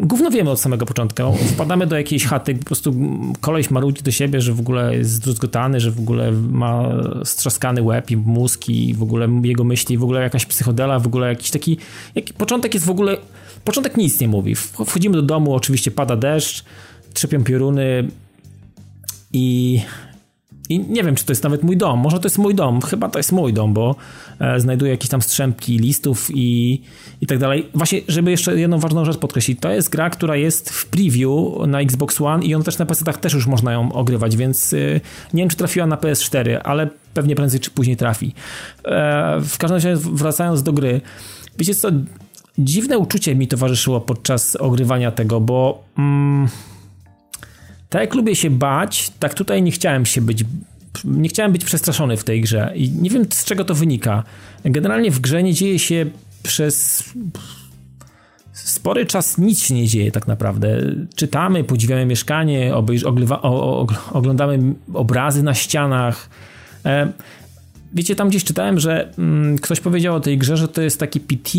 gówno wiemy od samego początku. Wpadamy do jakiejś chaty, po prostu koleś marudzi do siebie, że w ogóle jest zdruzgotany, że w ogóle ma strzaskany łeb i mózg i w ogóle jego myśli, w ogóle jakaś psychodela, w ogóle jakiś taki... Jaki, początek jest w ogóle... Początek nic nie mówi. Wchodzimy do domu, oczywiście pada deszcz, trzepią pioruny i i nie wiem, czy to jest nawet mój dom. Może to jest mój dom. Chyba to jest mój dom, bo e, znajduję jakieś tam strzępki listów i, i tak dalej. Właśnie, żeby jeszcze jedną ważną rzecz podkreślić. To jest gra, która jest w preview na Xbox One i on też na PC-tach też już można ją ogrywać, więc e, nie wiem, czy trafiła na PS4, ale pewnie prędzej czy później trafi. E, w każdym razie, wracając do gry. Wiecie co? Dziwne uczucie mi towarzyszyło podczas ogrywania tego, bo... Mm, tak jak lubię się bać, tak tutaj nie chciałem się być nie chciałem być przestraszony w tej grze i nie wiem z czego to wynika. Generalnie w grze nie dzieje się przez spory czas nic się nie dzieje tak naprawdę. Czytamy, podziwiamy mieszkanie, obejrz, o, o, oglądamy obrazy na ścianach. E, wiecie, tam gdzieś czytałem, że mm, ktoś powiedział o tej grze, że to jest taki PT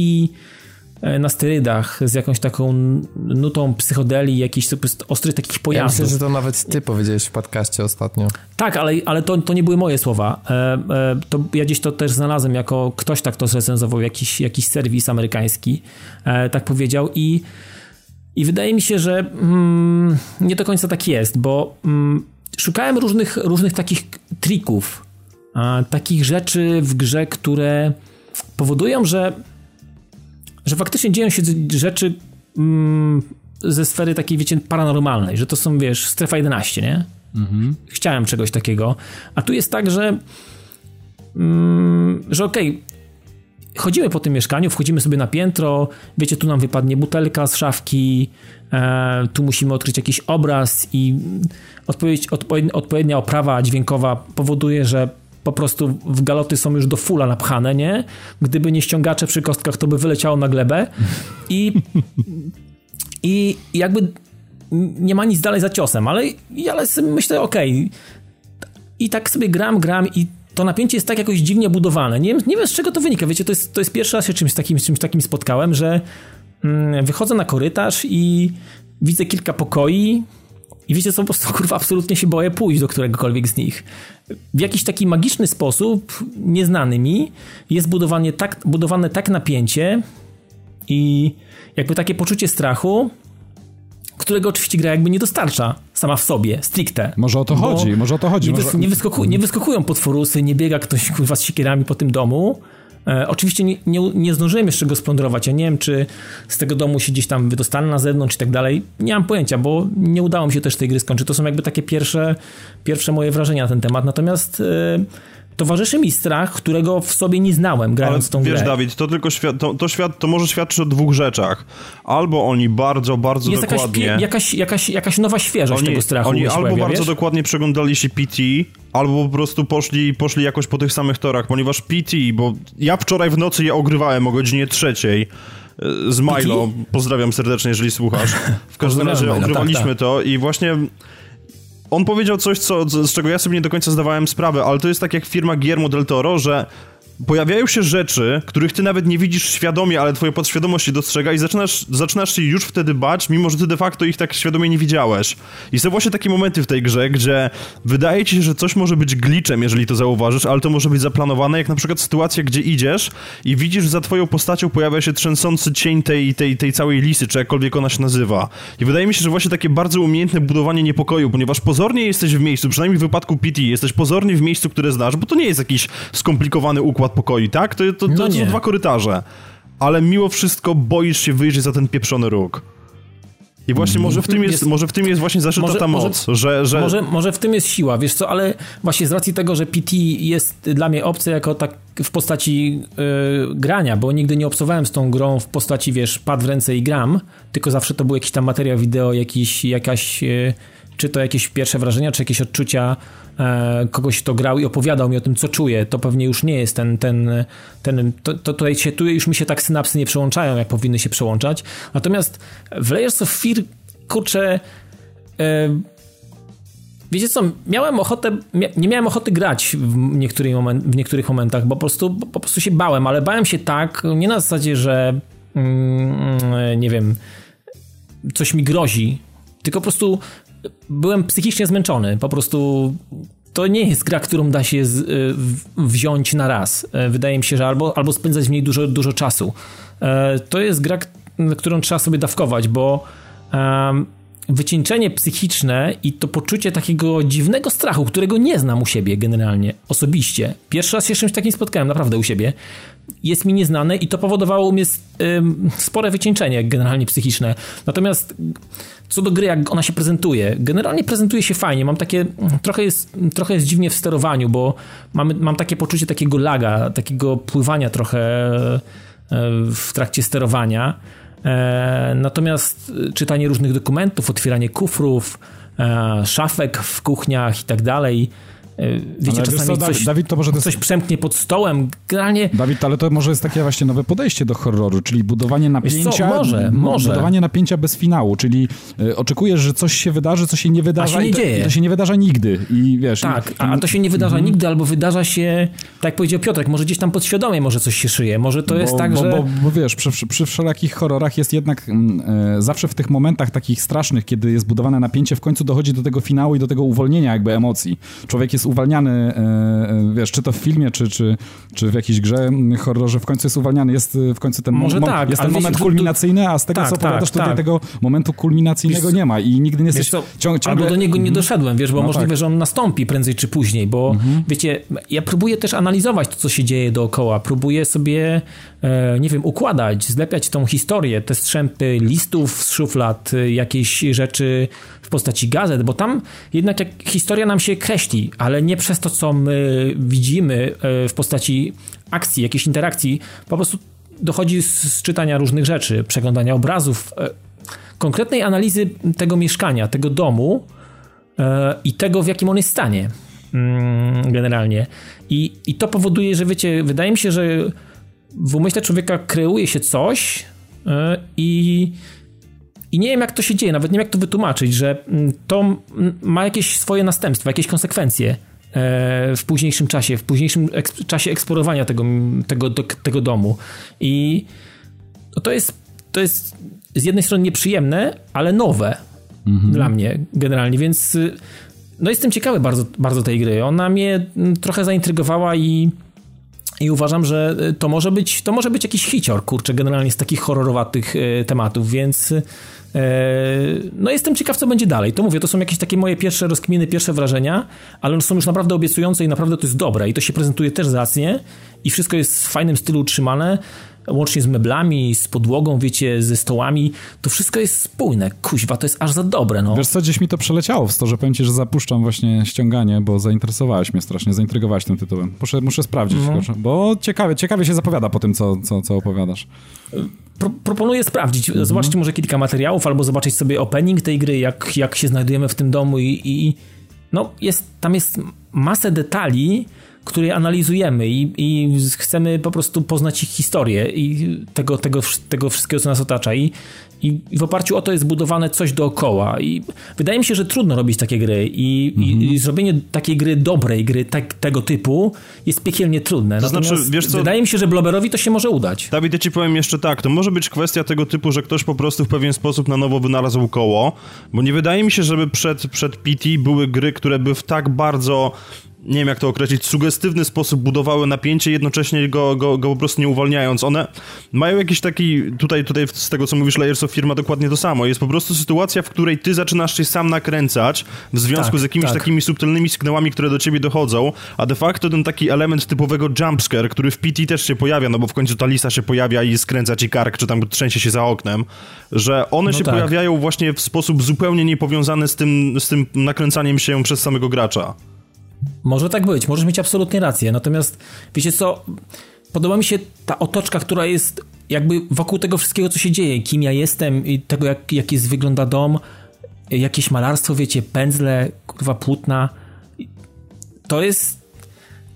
na sterydach z jakąś taką nutą psychodeli, jakichś ostrych takich pojazdów. Ja myślę, że to nawet ty powiedziałeś w podcaście ostatnio. Tak, ale, ale to, to nie były moje słowa. E, e, to ja gdzieś to też znalazłem jako ktoś tak to zrecenzował, jakiś, jakiś serwis amerykański tak powiedział i i wydaje mi się, że mm, nie do końca tak jest, bo mm, szukałem różnych, różnych takich trików, takich rzeczy w grze, które powodują, że że faktycznie dzieją się rzeczy mm, ze sfery takiej, wiecie, paranormalnej, że to są, wiesz, strefa 11, nie? Mhm. Chciałem czegoś takiego. A tu jest tak, że mm, że okej, okay, chodzimy po tym mieszkaniu, wchodzimy sobie na piętro, wiecie, tu nam wypadnie butelka z szafki, e, tu musimy odkryć jakiś obraz i odpowiedź, odpowiednia oprawa dźwiękowa powoduje, że po prostu w galoty są już do fula napchane, nie? Gdyby nie ściągacze przy kostkach, to by wyleciało na glebę i, i jakby nie ma nic dalej za ciosem, ale, ale myślę, okej, okay. i tak sobie gram, gram i to napięcie jest tak jakoś dziwnie budowane. Nie, nie wiem z czego to wynika, wiecie, to jest, to jest pierwszy raz się czymś takim, czymś takim spotkałem, że mm, wychodzę na korytarz i widzę kilka pokoi, i wiecie co, po prostu kurwa absolutnie się boję pójść do któregokolwiek z nich. W jakiś taki magiczny sposób, nieznany mi, jest budowanie tak, budowane tak napięcie i jakby takie poczucie strachu, którego oczywiście gra jakby nie dostarcza sama w sobie, stricte. Może o to chodzi, może o to chodzi. Nie, może... nie, wyskoku, nie wyskokują potworusy, nie biega ktoś kurwa z siekierami po tym domu, E, oczywiście nie, nie, nie, zdążyłem jeszcze go splądrować. Ja nie wiem, czy z tego domu się gdzieś tam wydostanę na zewnątrz i tak dalej. Nie mam pojęcia, bo nie udało mi się też tej gry skończyć. To są jakby takie pierwsze, pierwsze moje wrażenia na ten temat. Natomiast e, towarzyszy mi strach, którego w sobie nie znałem, grając Ale tą wiesz, grę. Wiesz, Dawid, to tylko świat, to, to, świat, to może świadczyć o dwóch rzeczach. Albo oni bardzo, bardzo Jest dokładnie... Jakaś, jakaś, jakaś, jakaś nowa świeżość oni, tego strachu. Oni albo pojawia, bardzo wiesz? dokładnie przeglądali się PT, albo po prostu poszli, poszli jakoś po tych samych torach, ponieważ PT, bo ja wczoraj w nocy je ogrywałem o godzinie trzeciej e, z Milo. Pozdrawiam serdecznie, jeżeli słuchasz. W każdym razie ogrywaliśmy tak, tak. to i właśnie on powiedział coś, co, z czego ja sobie nie do końca zdawałem sprawę, ale to jest tak jak firma Guillermo del Toro, że pojawiają się rzeczy, których ty nawet nie widzisz świadomie, ale twoja podświadomość je dostrzega i zaczynasz, zaczynasz się już wtedy bać, mimo że ty de facto ich tak świadomie nie widziałeś. I są właśnie takie momenty w tej grze, gdzie wydaje ci się, że coś może być glitchem, jeżeli to zauważysz, ale to może być zaplanowane, jak na przykład sytuacja, gdzie idziesz i widzisz, za twoją postacią pojawia się trzęsący cień tej, tej, tej całej lisy, czy jakkolwiek ona się nazywa. I wydaje mi się, że właśnie takie bardzo umiejętne budowanie niepokoju, ponieważ pozornie jesteś w miejscu, przynajmniej w wypadku PT, jesteś pozornie w miejscu, które znasz, bo to nie jest jakiś skomplikowany układ układ pokoi, tak? To, to, to, no to są dwa korytarze. Ale mimo wszystko boisz się wyjrzeć za ten pieprzony róg. I właśnie może w tym jest, jest, może w tym jest właśnie zaszyta może, ta moc, może, że... że... Może, może w tym jest siła, wiesz co, ale właśnie z racji tego, że PT jest dla mnie obcy jako tak w postaci yy, grania, bo nigdy nie obcowałem z tą grą w postaci, wiesz, pad w ręce i gram, tylko zawsze to był jakiś tam materiał wideo, jakiś, jakaś... Yy, czy to jakieś pierwsze wrażenia, czy jakieś odczucia e, kogoś, kto grał i opowiadał mi o tym, co czuje, to pewnie już nie jest ten, ten, ten to, to tutaj się, tu już mi się tak synapsy nie przełączają, jak powinny się przełączać. Natomiast w Layers of Fear, kurczę, e, Wiecie co, miałem ochotę, nie miałem ochoty grać w, niektórych moment, w niektórych momentach, bo po prostu, po prostu się bałem, ale bałem się tak, nie na zasadzie, że mm, nie wiem, coś mi grozi, tylko po prostu byłem psychicznie zmęczony. Po prostu to nie jest gra, którą da się z, y, wziąć na raz. E, wydaje mi się, że albo, albo spędzać w niej dużo, dużo czasu. E, to jest gra, którą trzeba sobie dawkować, bo um, wycieńczenie psychiczne i to poczucie takiego dziwnego strachu, którego nie znam u siebie generalnie, osobiście. Pierwszy raz się z czymś takim spotkałem, naprawdę u siebie. Jest mi nieznane i to powodowało u mnie spore wycieńczenie generalnie psychiczne. Natomiast co do gry, jak ona się prezentuje, generalnie prezentuje się fajnie. Mam takie, trochę jest, trochę jest dziwnie w sterowaniu, bo mam takie poczucie takiego laga, takiego pływania trochę e, w trakcie sterowania. E, natomiast czytanie różnych dokumentów, otwieranie kufrów, e, szafek w kuchniach i tak dalej, E, wiecie, ale czasami co, coś, Dawid, to może to coś przemknie pod stołem. Generalnie... Dawid, ale to może jest takie właśnie nowe podejście do horroru, czyli budowanie napięcia. Co, może, może. Budowanie napięcia bez finału, czyli y, oczekujesz, że coś się wydarzy, co się nie wydarza. A się nie dzieje. To się nie wydarza nigdy. I wiesz. Tak, i, a to się nie wydarza mm. nigdy, albo wydarza się, tak jak powiedział Piotrek, może gdzieś tam podświadomie może coś się szyje. Może to bo, jest tak, bo, że. Bo, bo wiesz, przy, przy wszelakich horrorach jest jednak y, zawsze w tych momentach takich strasznych, kiedy jest budowane napięcie, w końcu dochodzi do tego finału i do tego uwolnienia jakby emocji. Człowiek jest uwalniany. Y, E, wiesz, czy to w filmie, czy, czy, czy w jakiejś grze horrorze w końcu jest uwalniany, jest e, w końcu ten, Może mo tak, jest ten moment kulminacyjny, a z tego, tak, co tak, opowiadasz, tutaj tak. tego momentu kulminacyjnego wiesz, nie ma i nigdy nie jesteś co, ciągle... Albo do niego nie mhm. doszedłem, wiesz, bo no możliwe, tak. że on nastąpi prędzej czy później, bo mhm. wiecie, ja próbuję też analizować to, co się dzieje dookoła, próbuję sobie, e, nie wiem, układać, zlepiać tą historię, te strzępy listów z szuflad, jakieś rzeczy w postaci gazet, bo tam jednak jak historia nam się kreśli, ale nie przez to, co my widzimy e, w postaci akcji, jakiejś interakcji, po prostu dochodzi z, czytania różnych rzeczy, przeglądania obrazów, e, konkretnej analizy tego mieszkania, tego domu e, i tego, w jakim on jest stanie mm, generalnie. I, I to powoduje, że wiecie, wydaje mi się, że w umyśle człowieka kreuje się coś i i nie wiem, jak to się dzieje, nawet nie wiem, jak to wytłumaczyć, że mm, to ma jakieś swoje następstwa, jakieś konsekwencje e, w późniejszym czasie, w późniejszym czasie eksplorowania tego, tego, tego domu. I to jest, to jest z jednej strony nieprzyjemne, ale nowe mhm. dla mnie generalnie, więc y, no jestem ciekawy bardzo, bardzo tej gry. Ona mnie trochę zaintrygowała i i uważam, że y, to może być, to może być jakiś hicior, kurczę, generalnie z takich horrorowatych y, tematów, więc E, no jestem ciekaw, co będzie dalej. To mówię, to są jakieś takie moje pierwsze rozkminy, pierwsze wrażenia, ale one są już naprawdę obiecujące i naprawdę to jest dobre i to się prezentuje też zacnie i wszystko jest w fajnym stylu utrzymane, łącznie z meblami, z podłogą, wiecie, ze stołami, to wszystko jest spójne. Kuźwa, to jest aż za dobre, no. Wiesz co, gdzieś mi to przeleciało w to, że powiem ci, że zapuszczam właśnie ściąganie, bo zainteresowałeś mnie strasznie, zaintrygowałeś tym tytułem. Muszę, muszę sprawdzić, mhm. bo ciekawie, ciekawie się zapowiada po tym, co, co, co opowiadasz. Pro, proponuję sprawdzić, mhm. zobaczcie może kilka materiałów, albo zobaczyć sobie opening tej gry, jak, jak się znajdujemy w tym domu i, i no jest, tam jest masę detali, które analizujemy i, i, chcemy po prostu poznać ich historię i tego, tego, tego wszystkiego, co nas otacza. I, I, w oparciu o to jest budowane coś dookoła. I wydaje mi się, że trudno robić takie gry. I, mhm. i zrobienie takiej gry, dobrej gry tak, tego typu jest piekielnie trudne. To znaczy, wiesz co? Wydaje mi się, że Bloberowi to się może udać. Dawid, ja ci powiem jeszcze tak. To może być kwestia tego typu, że ktoś po prostu w pewien sposób na nowo wynalazł koło, bo nie wydaje mi się, żeby przed, przed PT były gry, które by w tak bardzo nie wiem jak to określić, sugestywny sposób budowały napięcie, jednocześnie go, go, go po prostu nie uwalniając. One mają jakiś taki, tutaj, tutaj z tego co mówisz, Layers of Firma dokładnie to samo. Jest po prostu sytuacja, w której ty zaczynasz się sam nakręcać w związku tak, z jakimiś tak. takimi subtelnymi sygnałami, które do ciebie dochodzą, a de facto ten taki element typowego jumpscare, który w PT też się pojawia, no bo w końcu ta lisa się pojawia i skręca ci kark, czy tam trzęsie się za oknem, że one no się tak. pojawiają właśnie w sposób zupełnie niepowiązany z tym, z tym nakręcaniem się przez samego gracza. Może tak być, możesz mieć absolutnie rację. Natomiast wiecie co, podoba mi się ta otoczka, która jest jakby wokół tego wszystkiego, co się dzieje, kim ja jestem i tego, jak, jak jest, wygląda dom, jakieś malarstwo, wiecie, pędzle, kurwa, płótna. To jest,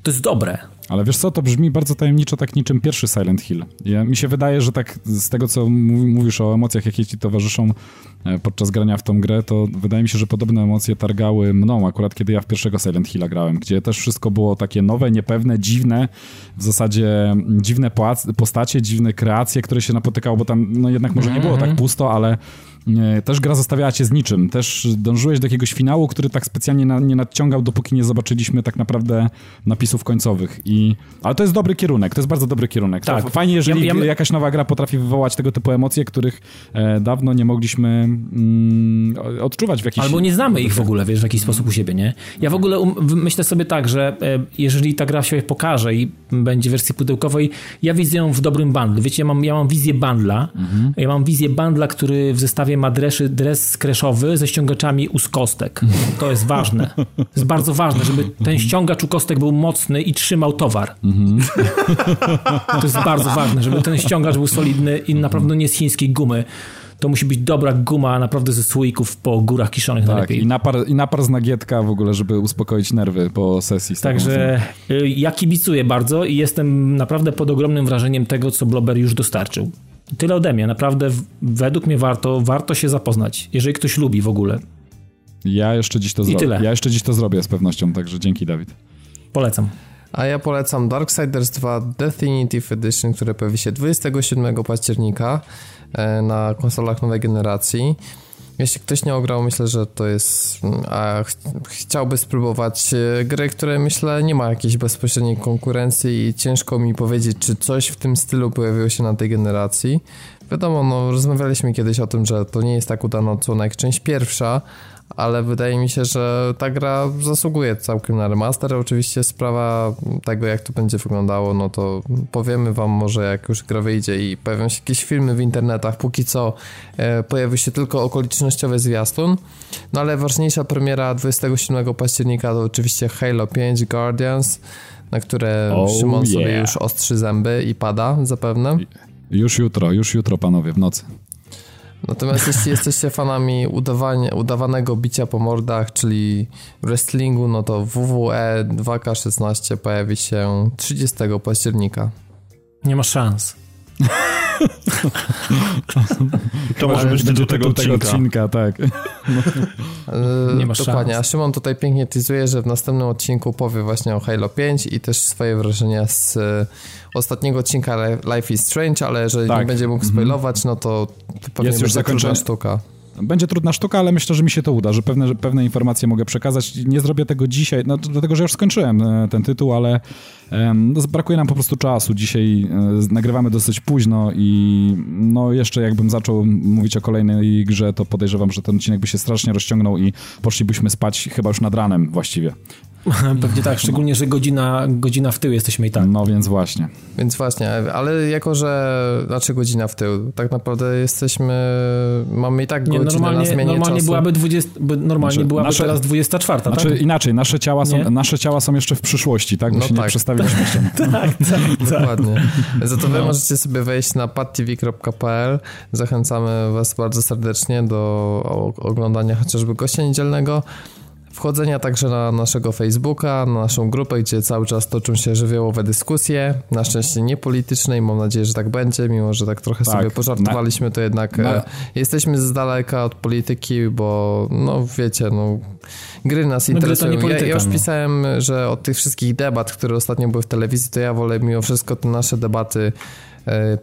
to jest dobre. Ale wiesz co, to brzmi bardzo tajemniczo, tak niczym pierwszy Silent Hill. Ja, mi się wydaje, że tak z tego, co mówisz o emocjach, jakie ci towarzyszą e, podczas grania w tą grę, to wydaje mi się, że podobne emocje targały mną, akurat kiedy ja w pierwszego Silent Hilla grałem, gdzie też wszystko było takie nowe, niepewne, dziwne, w zasadzie dziwne postacie, dziwne kreacje, które się napotykało, bo tam no jednak może nie było tak mhm. pusto, ale też gra zostawiała cię z niczym. Też dążyłeś do jakiegoś finału, który tak specjalnie na, nie nadciągał, dopóki nie zobaczyliśmy tak naprawdę napisów końcowych. I, ale to jest dobry kierunek, to jest bardzo dobry kierunek. Tak. To fajnie, jeżeli Ja- ja- jakaś nowa gra potrafi wywołać tego typu emocje, których e, dawno nie mogliśmy mm, odczuwać w jakiś Albo nie znamy ich w ogóle, wiesz, w jakiś sposób u siebie, nie? Ja w ogóle um, myślę sobie tak, że e, jeżeli ta gra się pokaże i będzie w wersji pudełkowej, ja widzę ją w dobrym bundlu. Wiecie, ja mam, ja mam wizję bundla. Ja mam wizję bundla, który w zestawie ma dreszy, dres skreszowy ze ściągaczami u kostek. To jest ważne. To jest bardzo ważne, żeby ten ściągacz u kostek był mocny i trzymał towar. To jest bardzo ważne, żeby ten ściągacz był solidny i na pewno nie z chińskiej gumy. To musi być dobra guma, naprawdę ze słoików po górach kiszonych Tak, najlepiej. i napar, i napar z nagietka w ogóle, żeby uspokoić nerwy po sesji. Także y, ja kibicuję bardzo i jestem naprawdę pod ogromnym wrażeniem tego, co Blober już dostarczył. Tyle ode mnie. Naprawdę według mnie warto, warto się zapoznać, jeżeli ktoś lubi w ogóle. Ja jeszcze dziś to zrobię. Ja jeszcze dziś to zrobię z pewnością, także dzięki Dawid. Polecam. A ja polecam Darksiders 2 Definitive Edition, które pojawi się 27 października e, na konsolach nowej generacji. Jeśli ktoś nie ograł, myślę, że to jest. mm, A ch chciałby spróbować e, gry, które myślę nie ma jakiejś bezpośredniej konkurencji i ciężko mi powiedzieć, czy coś w tym stylu pojawiło się na tej generacji. Wiadomo, no, rozmawialiśmy kiedyś o tym, że to nie jest tak udana odsłona jak część pierwsza, ale wydaje mi się, że ta gra zasługuje całkiem na remaster. Oczywiście sprawa tego, jak to będzie wyglądało, no to powiemy wam może, jak już gra wyjdzie i pojawią się jakieś filmy w internetach. Póki co e, pojawi się tylko okolicznościowy zwiastun. No ale ważniejsza premiera 27 października to oczywiście Halo 5 Guardians, na które Oh Szymon sobie yeah. już ostrzy zęby i pada zapewne. Już jutro, już jutro panowie, w nocy. Natomiast jeśli jesteście fanami udawanego bicia po mordach, czyli wrestlingu, no to WWE 2K16 pojawi się 30 października. Nie ma szans. To może być tytuł tego tytuł odcinka. tak. Yy, Nie ma Dokładnie, szans. a Szymon tutaj pięknie teasuje, że w następnym odcinku powie właśnie o Halo 5 i też swoje wrażenia z e, ostatniego odcinka Life is Strange, ale jeżeli Tak. nie będzie mógł spoilować, no to pewnie Jest już trudna sztuka. Będzie trudna sztuka, ale myślę, że mi się to uda, że pewne, pewne informacje mogę przekazać. Nie zrobię tego dzisiaj, no, dlatego że już skończyłem e, ten tytuł, ale no, brakuje nam po prostu czasu. Dzisiaj e, nagrywamy dosyć późno i no jeszcze jakbym zaczął mówić o kolejnej grze, to podejrzewam, że ten odcinek by się strasznie rozciągnął i poszlibyśmy spać chyba już nad ranem właściwie. Pewnie tak, szczególnie, że godzina, godzina w tył jesteśmy i tak. No więc właśnie. Więc właśnie, ale jako, że znaczy godzina w tył, tak naprawdę jesteśmy, mamy i tak Nie, godzinę na normalnie, zmianie normalnie czasu. byłaby 20, by- normalnie Znaczy, byłaby nasze- teraz 24, Znaczy tak? inaczej, nasze ciała, są, Nie? nasze ciała są jeszcze w przyszłości, tak? Bo No się nie tak. przestawiliśmy jeszcze. tak, tak, tak. Dokładnie. Za to wy No. możecie sobie wejść na padtv.pl. Zachęcamy was bardzo serdecznie do oglądania chociażby gościa niedzielnego. Wchodzenia także na naszego Facebooka, na naszą grupę, gdzie cały czas toczą się żywiołowe dyskusje. Na szczęście nie polityczne i mam nadzieję, że tak będzie, mimo że tak trochę Tak. sobie pożartowaliśmy, to jednak Na- e, jesteśmy z daleka od polityki, bo no wiecie, no gry nas No, gry interesują. nie ja, polityka, ja już no. pisałem, że od tych wszystkich debat, które ostatnio były w telewizji, to ja wolę mimo wszystko te nasze debaty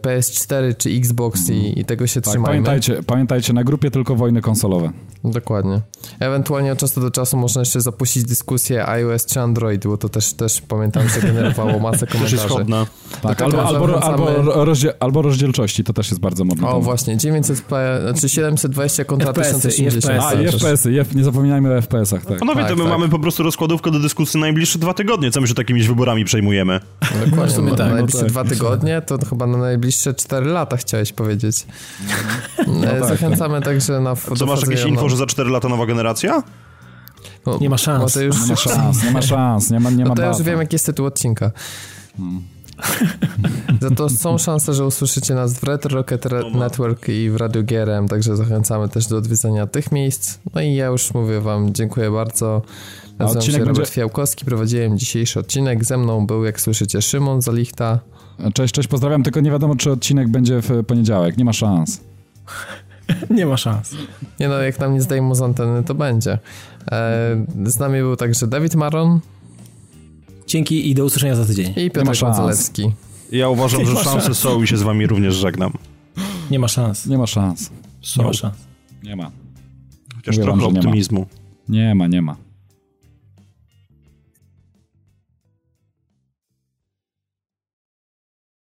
PS4 czy Xbox i, i tego się Tak, trzymajmy. pamiętajcie, pamiętajcie, na grupie tylko wojny konsolowe. Dokładnie. Ewentualnie od czasu do czasu można jeszcze zapuścić dyskusję iOS czy Android, bo to też, też pamiętam, że generowało masę komentarzy. Tak, tego albo, albo, albo, rozdziel, albo rozdzielczości, to też jest bardzo modne. O właśnie, 900p, znaczy 720 kontra FPS-y, 1080. A, i. FPS-y, nie zapominajmy o FPS-ach, tak. Panowie, Tak, to my tak. mamy po prostu rozkładówkę do dyskusji najbliższe dwa tygodnie. Co my się takimiś wyborami przejmujemy? Dokładnie, na tak, no najbliższe tak. dwa tygodnie, to chyba na najbliższe 4 lata chciałeś powiedzieć. E, tak, Zachęcamy także na Co masz jakieś info, że za 4 lata nowa generacja? no, Nie ma szans. Już, Nie ma szans, nie ma szans, nie ma, nie ma no to ja już wiem, jaki jest tytuł odcinka. Za to są szanse, że usłyszycie nas w Retro Rocket Re- Network i w Radio GRM, także zachęcamy też do odwiedzenia tych miejsc. No i ja już mówię wam, dziękuję bardzo. Nazywam się Robert będzie- Fiałkowski, prowadziłem dzisiejszy odcinek. Ze mną był, jak słyszycie, Szymon Zalichta. Cześć, cześć, pozdrawiam, tylko nie wiadomo, czy odcinek będzie w poniedziałek, nie ma szans. Nie ma szans. Nie no, jak nam nie zdejmą z anteny, to będzie. E, z nami był także Dawid Maron Dzięki i do usłyszenia za tydzień. i Piotr. Gonzalewski. Ja uważam, że szanse szans. są i się z wami również żegnam. Nie ma szans. Nie ma szans. Nie ma szans. Nie ma. Chociaż Mówię wam, trochę że nie ma. optymizmu. Nie ma, nie ma.